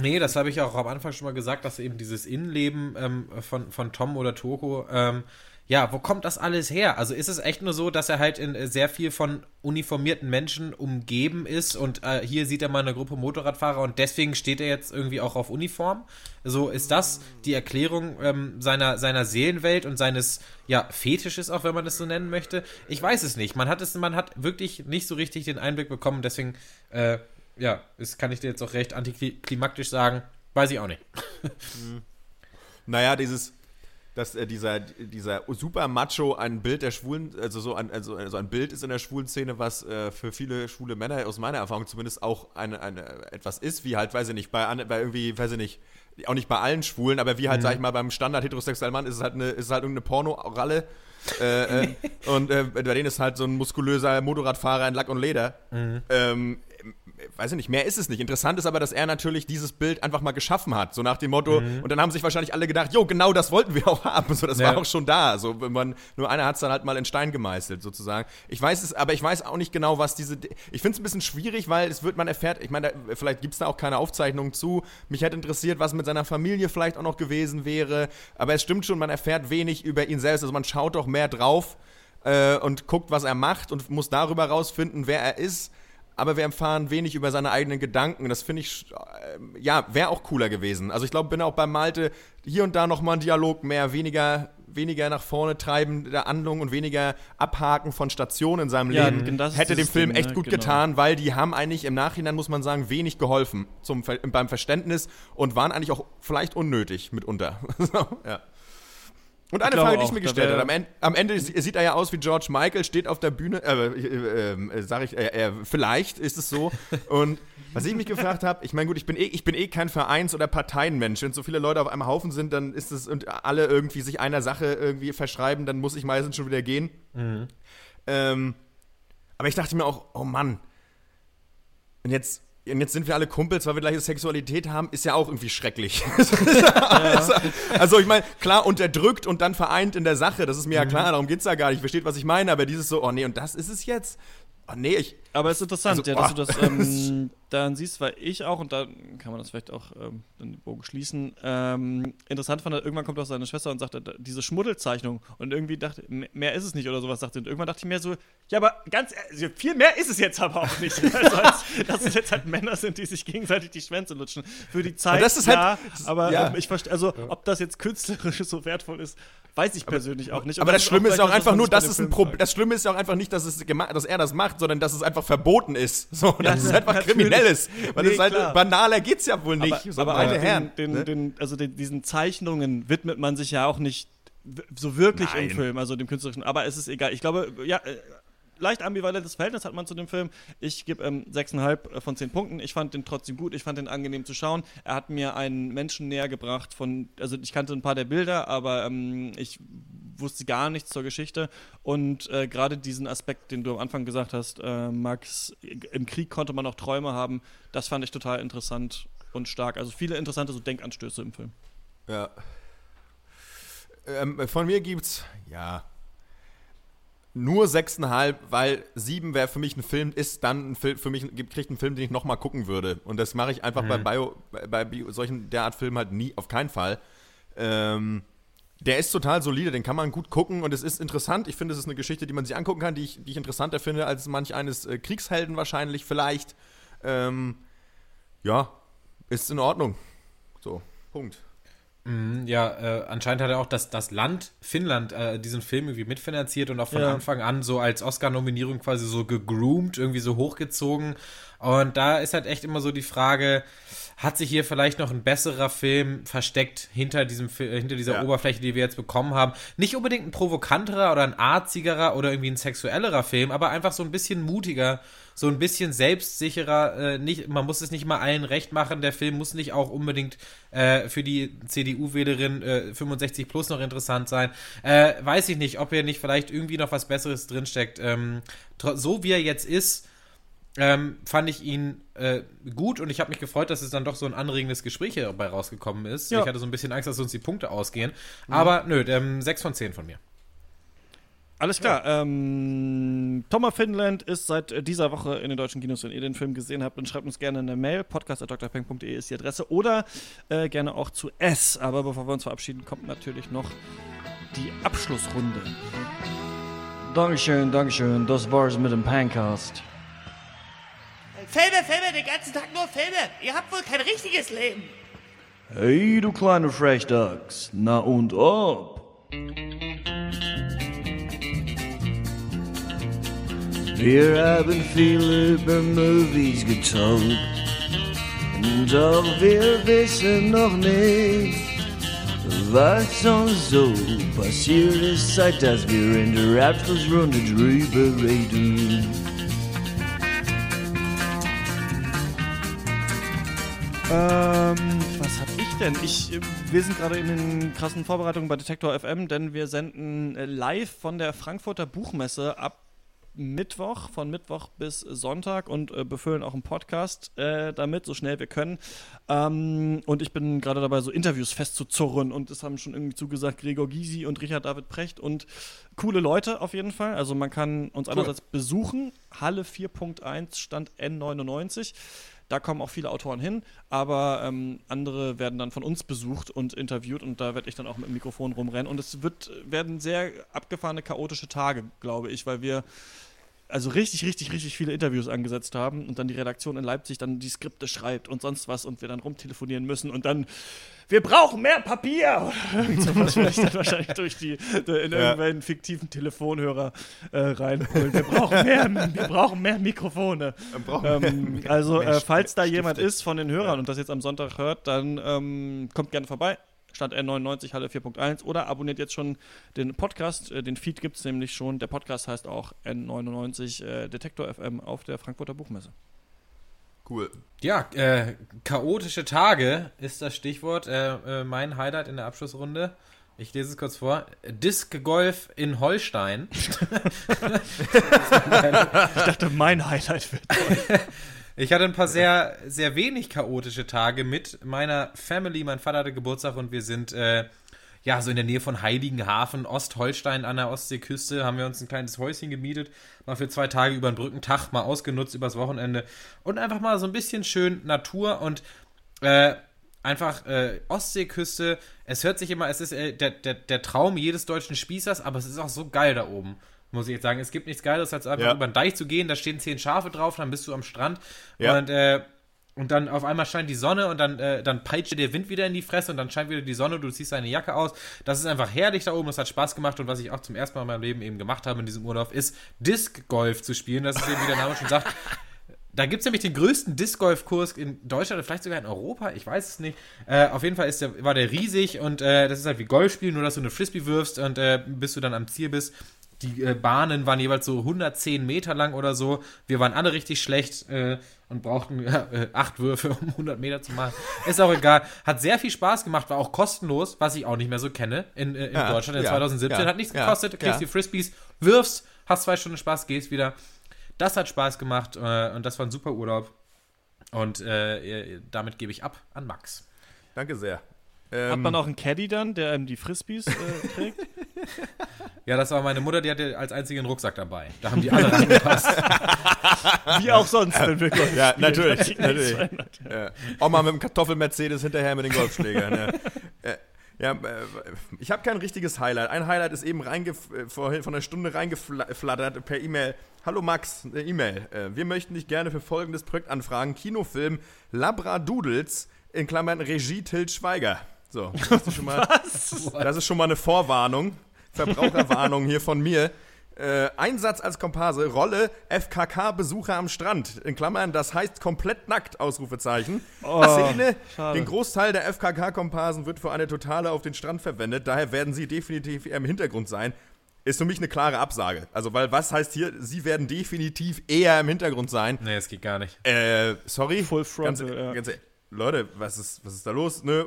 Nee, das habe ich auch am Anfang schon mal gesagt, dass eben dieses Innenleben ähm, von, von Tom oder Toko, ähm, ja, wo kommt das alles her? Also ist es echt nur so, dass er halt in äh, sehr viel von uniformierten Menschen umgeben ist und äh, hier sieht er mal eine Gruppe Motorradfahrer und deswegen steht er jetzt irgendwie auch auf Uniform? So ist das die Erklärung ähm, seiner, seiner Seelenwelt und seines, ja, Fetisches auch, wenn man es so nennen möchte? Ich weiß es nicht. Man hat es, man hat wirklich nicht so richtig den Einblick bekommen, deswegen, äh, ja, das kann ich dir jetzt auch recht antiklimaktisch sagen. Weiß ich auch nicht. Naja, dieses, dass äh, dieser, dieser super Macho ein Bild der Schwulen, also so ein, also, also ein Bild ist in der schwulen Szene, was äh, für viele schwule Männer aus meiner Erfahrung zumindest auch eine, eine, etwas ist, wie halt, weiß ich nicht, bei, bei irgendwie, weiß ich nicht, auch nicht bei allen Schwulen, aber wie halt, sag ich mal, beim Standard heterosexuellen Mann ist es halt eine, ist halt irgendeine Porno-Ralle. äh, äh, und äh, bei denen ist halt so ein muskulöser Motorradfahrer in Lack und Leder. Ähm, weiß ich nicht, mehr ist es nicht. Interessant ist aber, dass er natürlich dieses Bild einfach mal geschaffen hat, so nach dem Motto, Mhm. und dann haben sich wahrscheinlich alle gedacht, jo, genau das wollten wir auch haben, so, das Ja. war auch schon da, so, wenn man, nur einer hat es dann halt mal in Stein gemeißelt, sozusagen. Ich weiß es, aber ich weiß auch nicht genau, was diese, ich finde es ein bisschen schwierig, weil es wird, man erfährt, ich meine, vielleicht gibt es da auch keine Aufzeichnungen zu, mich hätte interessiert, was mit seiner Familie vielleicht auch noch gewesen wäre, aber es stimmt schon, man erfährt wenig über ihn selbst, also man schaut doch mehr drauf, äh, und guckt, was er macht und muss darüber rausfinden, wer er ist. Aber wir erfahren wenig über seine eigenen Gedanken. Das finde ich, äh, ja, wäre auch cooler gewesen. Also ich glaube, bin auch bei Malte hier und da nochmal ein Dialog mehr, weniger, weniger nach vorne treiben der Handlung und weniger abhaken von Stationen in seinem Ja, Leben. gen- das ist Hätte dem Film Ding, echt ne? gut Genau. getan, weil die haben eigentlich im Nachhinein, muss man sagen, wenig geholfen zum, beim Verständnis und waren eigentlich auch vielleicht unnötig mitunter. so, ja. Und eine Frage, die ich mir gestellt habe, am Ende, am Ende sie- sieht er ja aus wie George Michael, steht auf der Bühne, äh, äh, äh, sag ich, äh, äh, vielleicht ist es so. Und was ich mich gefragt habe, ich meine, gut, ich bin, eh, ich bin eh kein Vereins- oder Parteienmensch. Wenn so viele Leute auf einem Haufen sind, dann ist es und alle irgendwie sich einer Sache irgendwie verschreiben, dann muss ich meistens schon wieder gehen. Ähm, aber ich dachte mir auch, oh Mann, und jetzt, und jetzt sind wir alle Kumpels, weil wir gleiche Sexualität haben, ist ja auch irgendwie schrecklich. also, also ich meine, klar, unterdrückt und dann vereint in der Sache, das ist mir ja klar, darum geht's ja gar nicht, versteht, was ich meine, aber dieses so, oh nee, und das ist es jetzt? Oh nee, ich. Aber es ist interessant, Also, ja, dass boah. du das ähm, dann siehst, weil ich auch, und da kann man das vielleicht auch ähm, den Bogen schließen, ähm, interessant fand, irgendwann kommt auch seine Schwester und sagt, diese Schmuddelzeichnung und irgendwie dachte, mehr ist es nicht oder sowas, sagt sie. Und irgendwann dachte ich mir so, ja, aber ganz, ehrlich, viel mehr ist es jetzt aber auch nicht. Also, als, dass es jetzt halt Männer sind, die sich gegenseitig die Schwänze lutschen. Für die Zeit, das ist ja, halt- aber ja. ähm, ich verstehe, also, ob das jetzt künstlerisch so wertful ist, weiß ich persönlich auch nicht. Und Aber das Schlimme ist ja auch das, einfach nur, dass es ein Problem. Das Schlimme ist ja auch einfach nicht, dass, es dass er das macht, sondern dass es einfach verboten ist. So, Ja, dass es einfach natürlich. kriminell ist. Weil Nee, es halt klar. banaler geht's ja wohl nicht. Aber, so, aber auch Herren. den, ne? den, also diesen Zeichnungen widmet man sich ja auch nicht so wirklich Nein. im Film, also dem künstlerischen. Aber es ist egal. Ich glaube, ja, äh, leicht ambivalentes Verhältnis hat man zu dem Film. Ich gebe ähm, 6,5 von 10 Punkten. Ich fand den trotzdem gut. Ich fand den angenehm zu schauen. Er hat mir einen Menschen näher gebracht von, also ich kannte ein paar der Bilder, aber ähm, ich wusste gar nichts zur Geschichte. Und äh, gerade diesen Aspekt, den du am Anfang gesagt hast, äh, Max, im Krieg konnte man auch Träume haben. Das fand ich total interessant und stark. Also viele interessante so Denkanstöße im Film. Ja. Ähm, von mir gibt's, ja, nur 6,5, weil 7 wäre für mich ein Film, ist dann ein Film, für mich gibt- kriegt ein Film, den ich nochmal gucken würde. Und das mache ich einfach bei, Bio, bei, bei Bio, solchen derart Filmen halt nie, auf keinen Fall. Ähm, der ist total solide, den kann man gut gucken und es ist interessant. Ich finde, es ist eine Geschichte, die man sich angucken kann, die ich, die ich interessanter finde als manch eines äh, Kriegshelden wahrscheinlich, vielleicht. Ähm, ja, ist in Ordnung. So, Punkt. Mhm, Ja, äh, anscheinend hat er auch das, das Land Finnland äh, diesen Film irgendwie mitfinanziert und auch von Ja. Anfang an so als Oscar-Nominierung quasi so gegroomt, irgendwie so hochgezogen. Und da ist halt echt immer so die Frage, hat sich hier vielleicht noch ein besserer Film versteckt hinter diesem äh, hinter dieser Ja. Oberfläche, die wir jetzt bekommen haben? Nicht unbedingt ein provokanterer oder ein arzigerer oder irgendwie ein sexuellerer Film, aber einfach so ein bisschen mutiger, so ein bisschen selbstsicherer. Äh, nicht, man muss es nicht mal allen recht machen. Der Film muss nicht auch unbedingt äh, für die CDU-Wählerin äh, 65 plus noch interessant sein. Äh, weiß ich nicht, ob hier nicht vielleicht irgendwie noch was Besseres drinsteckt. Ähm, so wie er jetzt ist, ähm, fand ich ihn äh, gut und ich habe mich gefreut, dass es dann doch so ein anregendes Gespräch hier dabei rausgekommen ist. Ja. Ich hatte so ein bisschen Angst, dass uns die Punkte ausgehen. Aber nö, ähm, 6 von 10 von mir. Alles klar. Ähm, Thomas Finland ist seit dieser Woche in den deutschen Kinos. Wenn ihr den Film gesehen habt, dann schreibt uns gerne eine Mail. podcast.drpeng.de ist die Adresse. Oder äh, gerne auch zu S. Aber bevor wir uns verabschieden, kommt natürlich noch die Abschlussrunde. Dankeschön, Dankeschön. Das war's mit dem Pancast. Filme, Filme, den ganzen Tag nur Filme. Ihr habt wohl kein richtiges Leben. Hey, du kleine Frechdachs. Na und ob? Wir haben viel über Movies getalkt. Doch wir wissen noch nicht, was uns so passiert ist, seit dass wir in der Abschlussrunde drüber reden. Ähm, was hab ich denn? Ich, äh, wir sind gerade in den krassen Vorbereitungen bei Detektor FM, denn wir senden äh, live von der Frankfurter Buchmesse ab Mittwoch, von Mittwoch bis Sonntag und äh, befüllen auch einen Podcast äh, damit, so schnell wir können. Ähm, und ich bin gerade dabei, so Interviews festzuzurren und es haben schon irgendwie zugesagt Gregor Gysi und Richard David Precht und coole Leute auf jeden Fall. Also man kann uns einerseits besuchen, Halle 4.1, Stand N99. Da kommen auch viele Autoren hin, aber ähm, andere werden dann von uns besucht und interviewt und da werde ich dann auch mit dem Mikrofon rumrennen. Und es wird, werden sehr abgefahrene, chaotische Tage, glaube ich, weil wir also richtig, richtig, richtig viele Interviews angesetzt haben und dann die Redaktion in Leipzig dann die Skripte schreibt und sonst was und wir dann rumtelefonieren müssen und dann wir brauchen mehr Papier! Irgend sowas vielleicht dann wahrscheinlich durch die in irgendwelchen fiktiven Telefonhörer äh, reinholen. Wir brauchen mehr, wir brauchen mehr Mikrofone. Ähm, also, äh, falls da jemand ist von den Hörern und das jetzt am Sonntag hört, dann ähm, kommt gerne vorbei. Stand N99, Halle 4.1 oder abonniert jetzt schon den Podcast. Äh, den Feed gibt es nämlich schon. Der Podcast heißt auch N99 äh, Detektor FM auf der Frankfurter Buchmesse. Cool. Ja, äh, chaotische Tage ist das Stichwort. Äh, äh, mein Highlight in der Abschlussrunde. Ich lese es kurz vor. Disc Golf in Holstein. Ich dachte, mein Highlight wird. Ich hatte ein paar sehr, sehr wenig chaotische Tage mit meiner Family. Mein Vater hatte Geburtstag und wir sind äh, ja so in der Nähe von Heiligenhafen, Ostholstein an der Ostseeküste. Haben wir uns ein kleines Häuschen gemietet, mal für zwei Tage über den Brückentag mal ausgenutzt übers Wochenende und einfach mal so ein bisschen schön Natur und äh, einfach äh, Ostseeküste. Es hört sich immer, es ist äh, der, der, der Traum jedes deutschen Spießers, aber es ist auch so geil da oben. Muss ich jetzt sagen, es gibt nichts Geiles, als einfach Ja. über den Deich zu gehen, da stehen zehn Schafe drauf, dann bist du am Strand Ja. und, äh, und dann auf einmal scheint die Sonne und dann, äh, dann peitscht dir der Wind wieder in die Fresse und dann scheint wieder die Sonne, du ziehst deine Jacke aus. Das ist einfach herrlich da oben, das hat Spaß gemacht und was ich auch zum ersten Mal in meinem Leben eben gemacht habe in diesem Urlaub, ist Disc Golf zu spielen. Das ist eben, wie der Name schon sagt, da gibt es nämlich den größten Disc Golf Kurs in Deutschland vielleicht sogar in Europa, ich weiß es nicht. Äh, auf jeden Fall ist der, war der riesig und äh, das ist halt wie Golf spielen, nur dass du eine Frisbee wirfst und äh, bis du dann am Ziel bist. Die äh, Bahnen waren jeweils so 110 Meter lang oder so. Wir waren alle richtig schlecht äh, und brauchten äh, acht Würfe, um 100 Meter zu machen. Ist auch egal. Hat sehr viel Spaß gemacht, war auch kostenlos, was ich auch nicht mehr so kenne in, äh, in Ja, Deutschland in ja, 2017. ja, hat nichts ja, gekostet, kriegst ja. die Frisbees, wirfst, hast zwei Stunden Spaß, gehst wieder. Das hat Spaß gemacht äh, und das war ein super Urlaub. Und äh, damit gebe ich ab an Max. Danke sehr. Hat Ähm, man auch einen Caddy dann, der einem die Frisbees äh, trägt? Ja, das war meine Mutter, die hatte als einzige einen Rucksack dabei. Da haben die alle reingepasst. Wie auch sonst, wenn wir Golf Ja, spielen. natürlich. natürlich. Ja. Auch mal mit dem Kartoffel-Mercedes hinterher mit den Golfschlägern. ja. Äh, Ja, äh, ich habe kein richtiges Highlight. Ein Highlight ist eben äh, vorhin von einer Stunde reingeflattert per E-Mail. Hallo Max, eine E-Mail. Wir möchten dich gerne für folgendes Projekt anfragen. Kinofilm Labradoodles in Klammern Regie Til Schweiger. So, das ist schon mal, das ist schon mal eine Vorwarnung. Verbraucherwarnung hier von mir. Äh, Einsatz als Komparse, Rolle FKK-Besucher am Strand. In Klammern, das heißt komplett nackt, Ausrufezeichen. Szene, schade. den Großteil der FKK-Komparsen wird für eine Totale auf den Strand verwendet. Daher werden sie definitiv eher im Hintergrund sein. Ist für mich eine klare Absage. Also, weil was heißt hier, sie werden definitiv eher im Hintergrund sein. nee, das geht gar nicht. Äh, sorry. Full frontal, ganz, ja. ganz, Leute, was ist, was ist da los? Eine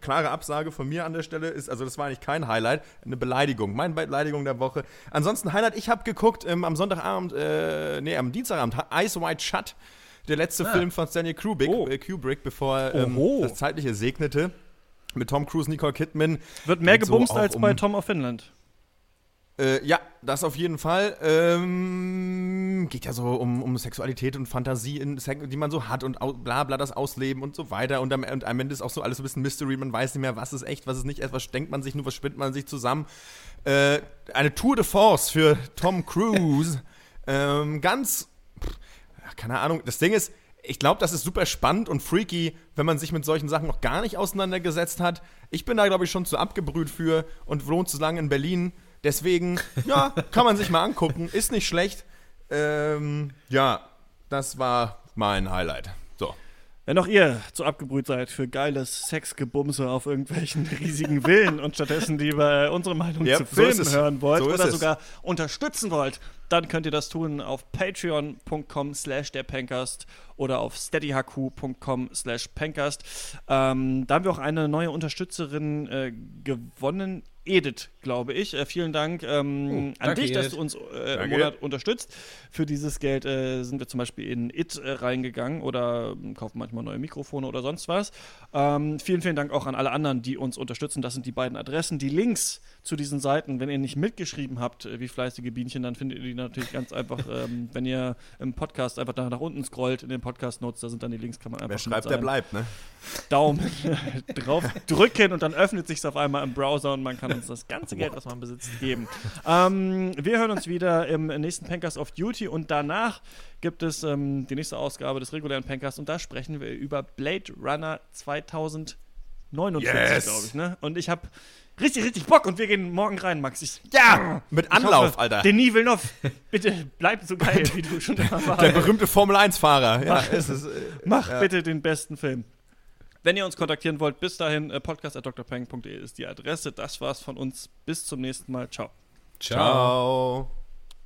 klare Absage von mir an der Stelle ist, also das war eigentlich kein Highlight, eine Beleidigung. Meine Beleidigung der Woche. Ansonsten Highlight, ich habe geguckt ähm, am Sonntagabend, äh, nee, am Dienstagabend, Ice White Shut, der letzte Film von Stanley Kubrick, Oh. äh, Kubrick bevor ähm, das Zeitliche segnete. Mit Tom Cruise, Nicole Kidman. Wird mehr so gebumst auch als um- bei Tom of Finland. Äh, ja, das auf jeden Fall. Ähm, geht ja so um, um Sexualität und Fantasie, in, die man so hat und bla bla das Ausleben und so weiter. Und am, und am Ende ist auch so alles ein bisschen Mystery. Man weiß nicht mehr, was ist echt, was ist nicht echt, was denkt man sich nur, was spinnt man sich zusammen. Äh, eine Tour de Force für Tom Cruise. ähm, ganz, pff, keine Ahnung. Das Ding ist, ich glaube, das ist super spannend und freaky, wenn man sich mit solchen Sachen noch gar nicht auseinandergesetzt hat. Ich bin da, glaube ich, schon zu abgebrüht für und wohne zu lange in Berlin. Deswegen, ja, kann man sich mal angucken. Ist nicht schlecht. Ähm, ja, das war mein Highlight. So. Wenn auch ihr zu abgebrüht seid für geiles Sexgebumse auf irgendwelchen riesigen Villen und stattdessen lieber unsere Meinung Ja, zu so Filmen es. hören wollt So oder es. sogar unterstützen wollt, dann könnt ihr das tun auf patreon.com slash der Pencast oder auf steadyhq.com slash pencast. Ähm, da haben wir auch eine neue Unterstützerin äh, gewonnen, Edith, glaube ich. Äh, vielen Dank ähm, an danke, dich, dass du uns äh, im. Monat unterstützt. Für dieses Geld äh, sind wir zum Beispiel in It äh, reingegangen oder ähm, kaufen manchmal neue Mikrofone oder sonst was. Ähm, vielen, vielen Dank auch an alle anderen, die uns unterstützen. Das sind die beiden Adressen. Die Links zu diesen Seiten, wenn ihr nicht mitgeschrieben habt, äh, wie fleißige Bienchen, dann findet ihr die natürlich ganz einfach, ähm, wenn ihr im Podcast einfach da nach unten scrollt in den Podcast-Notes, da sind dann die Links, kann man einfach Wer schreibt, der bleibt, ne? Daumen drauf drücken und dann öffnet sich auf einmal im Browser und man kann uns das ganze Geld, was man besitzt, geben. Ähm, wir hören uns wieder im nächsten Pankers of Duty und danach gibt es ähm, die nächste Ausgabe des regulären Pankers und da sprechen wir über Blade Runner 2049, Yes! glaube ich. Ne? Und ich habe richtig, richtig Bock und wir gehen morgen rein, Max. Ich, Ja! Mit Anlauf, hoffe, Alter. Denis Villeneuve, bitte bleib so geil, wie du schon immer warst. Der berühmte Formel-1-Fahrer. Ja, es ist, äh, Mach ja. bitte den besten Film. Wenn ihr uns kontaktieren wollt, bis dahin, äh, podcast.drpeng.de ist die Adresse. Das war's von uns. Bis zum nächsten Mal. Ciao. Ciao.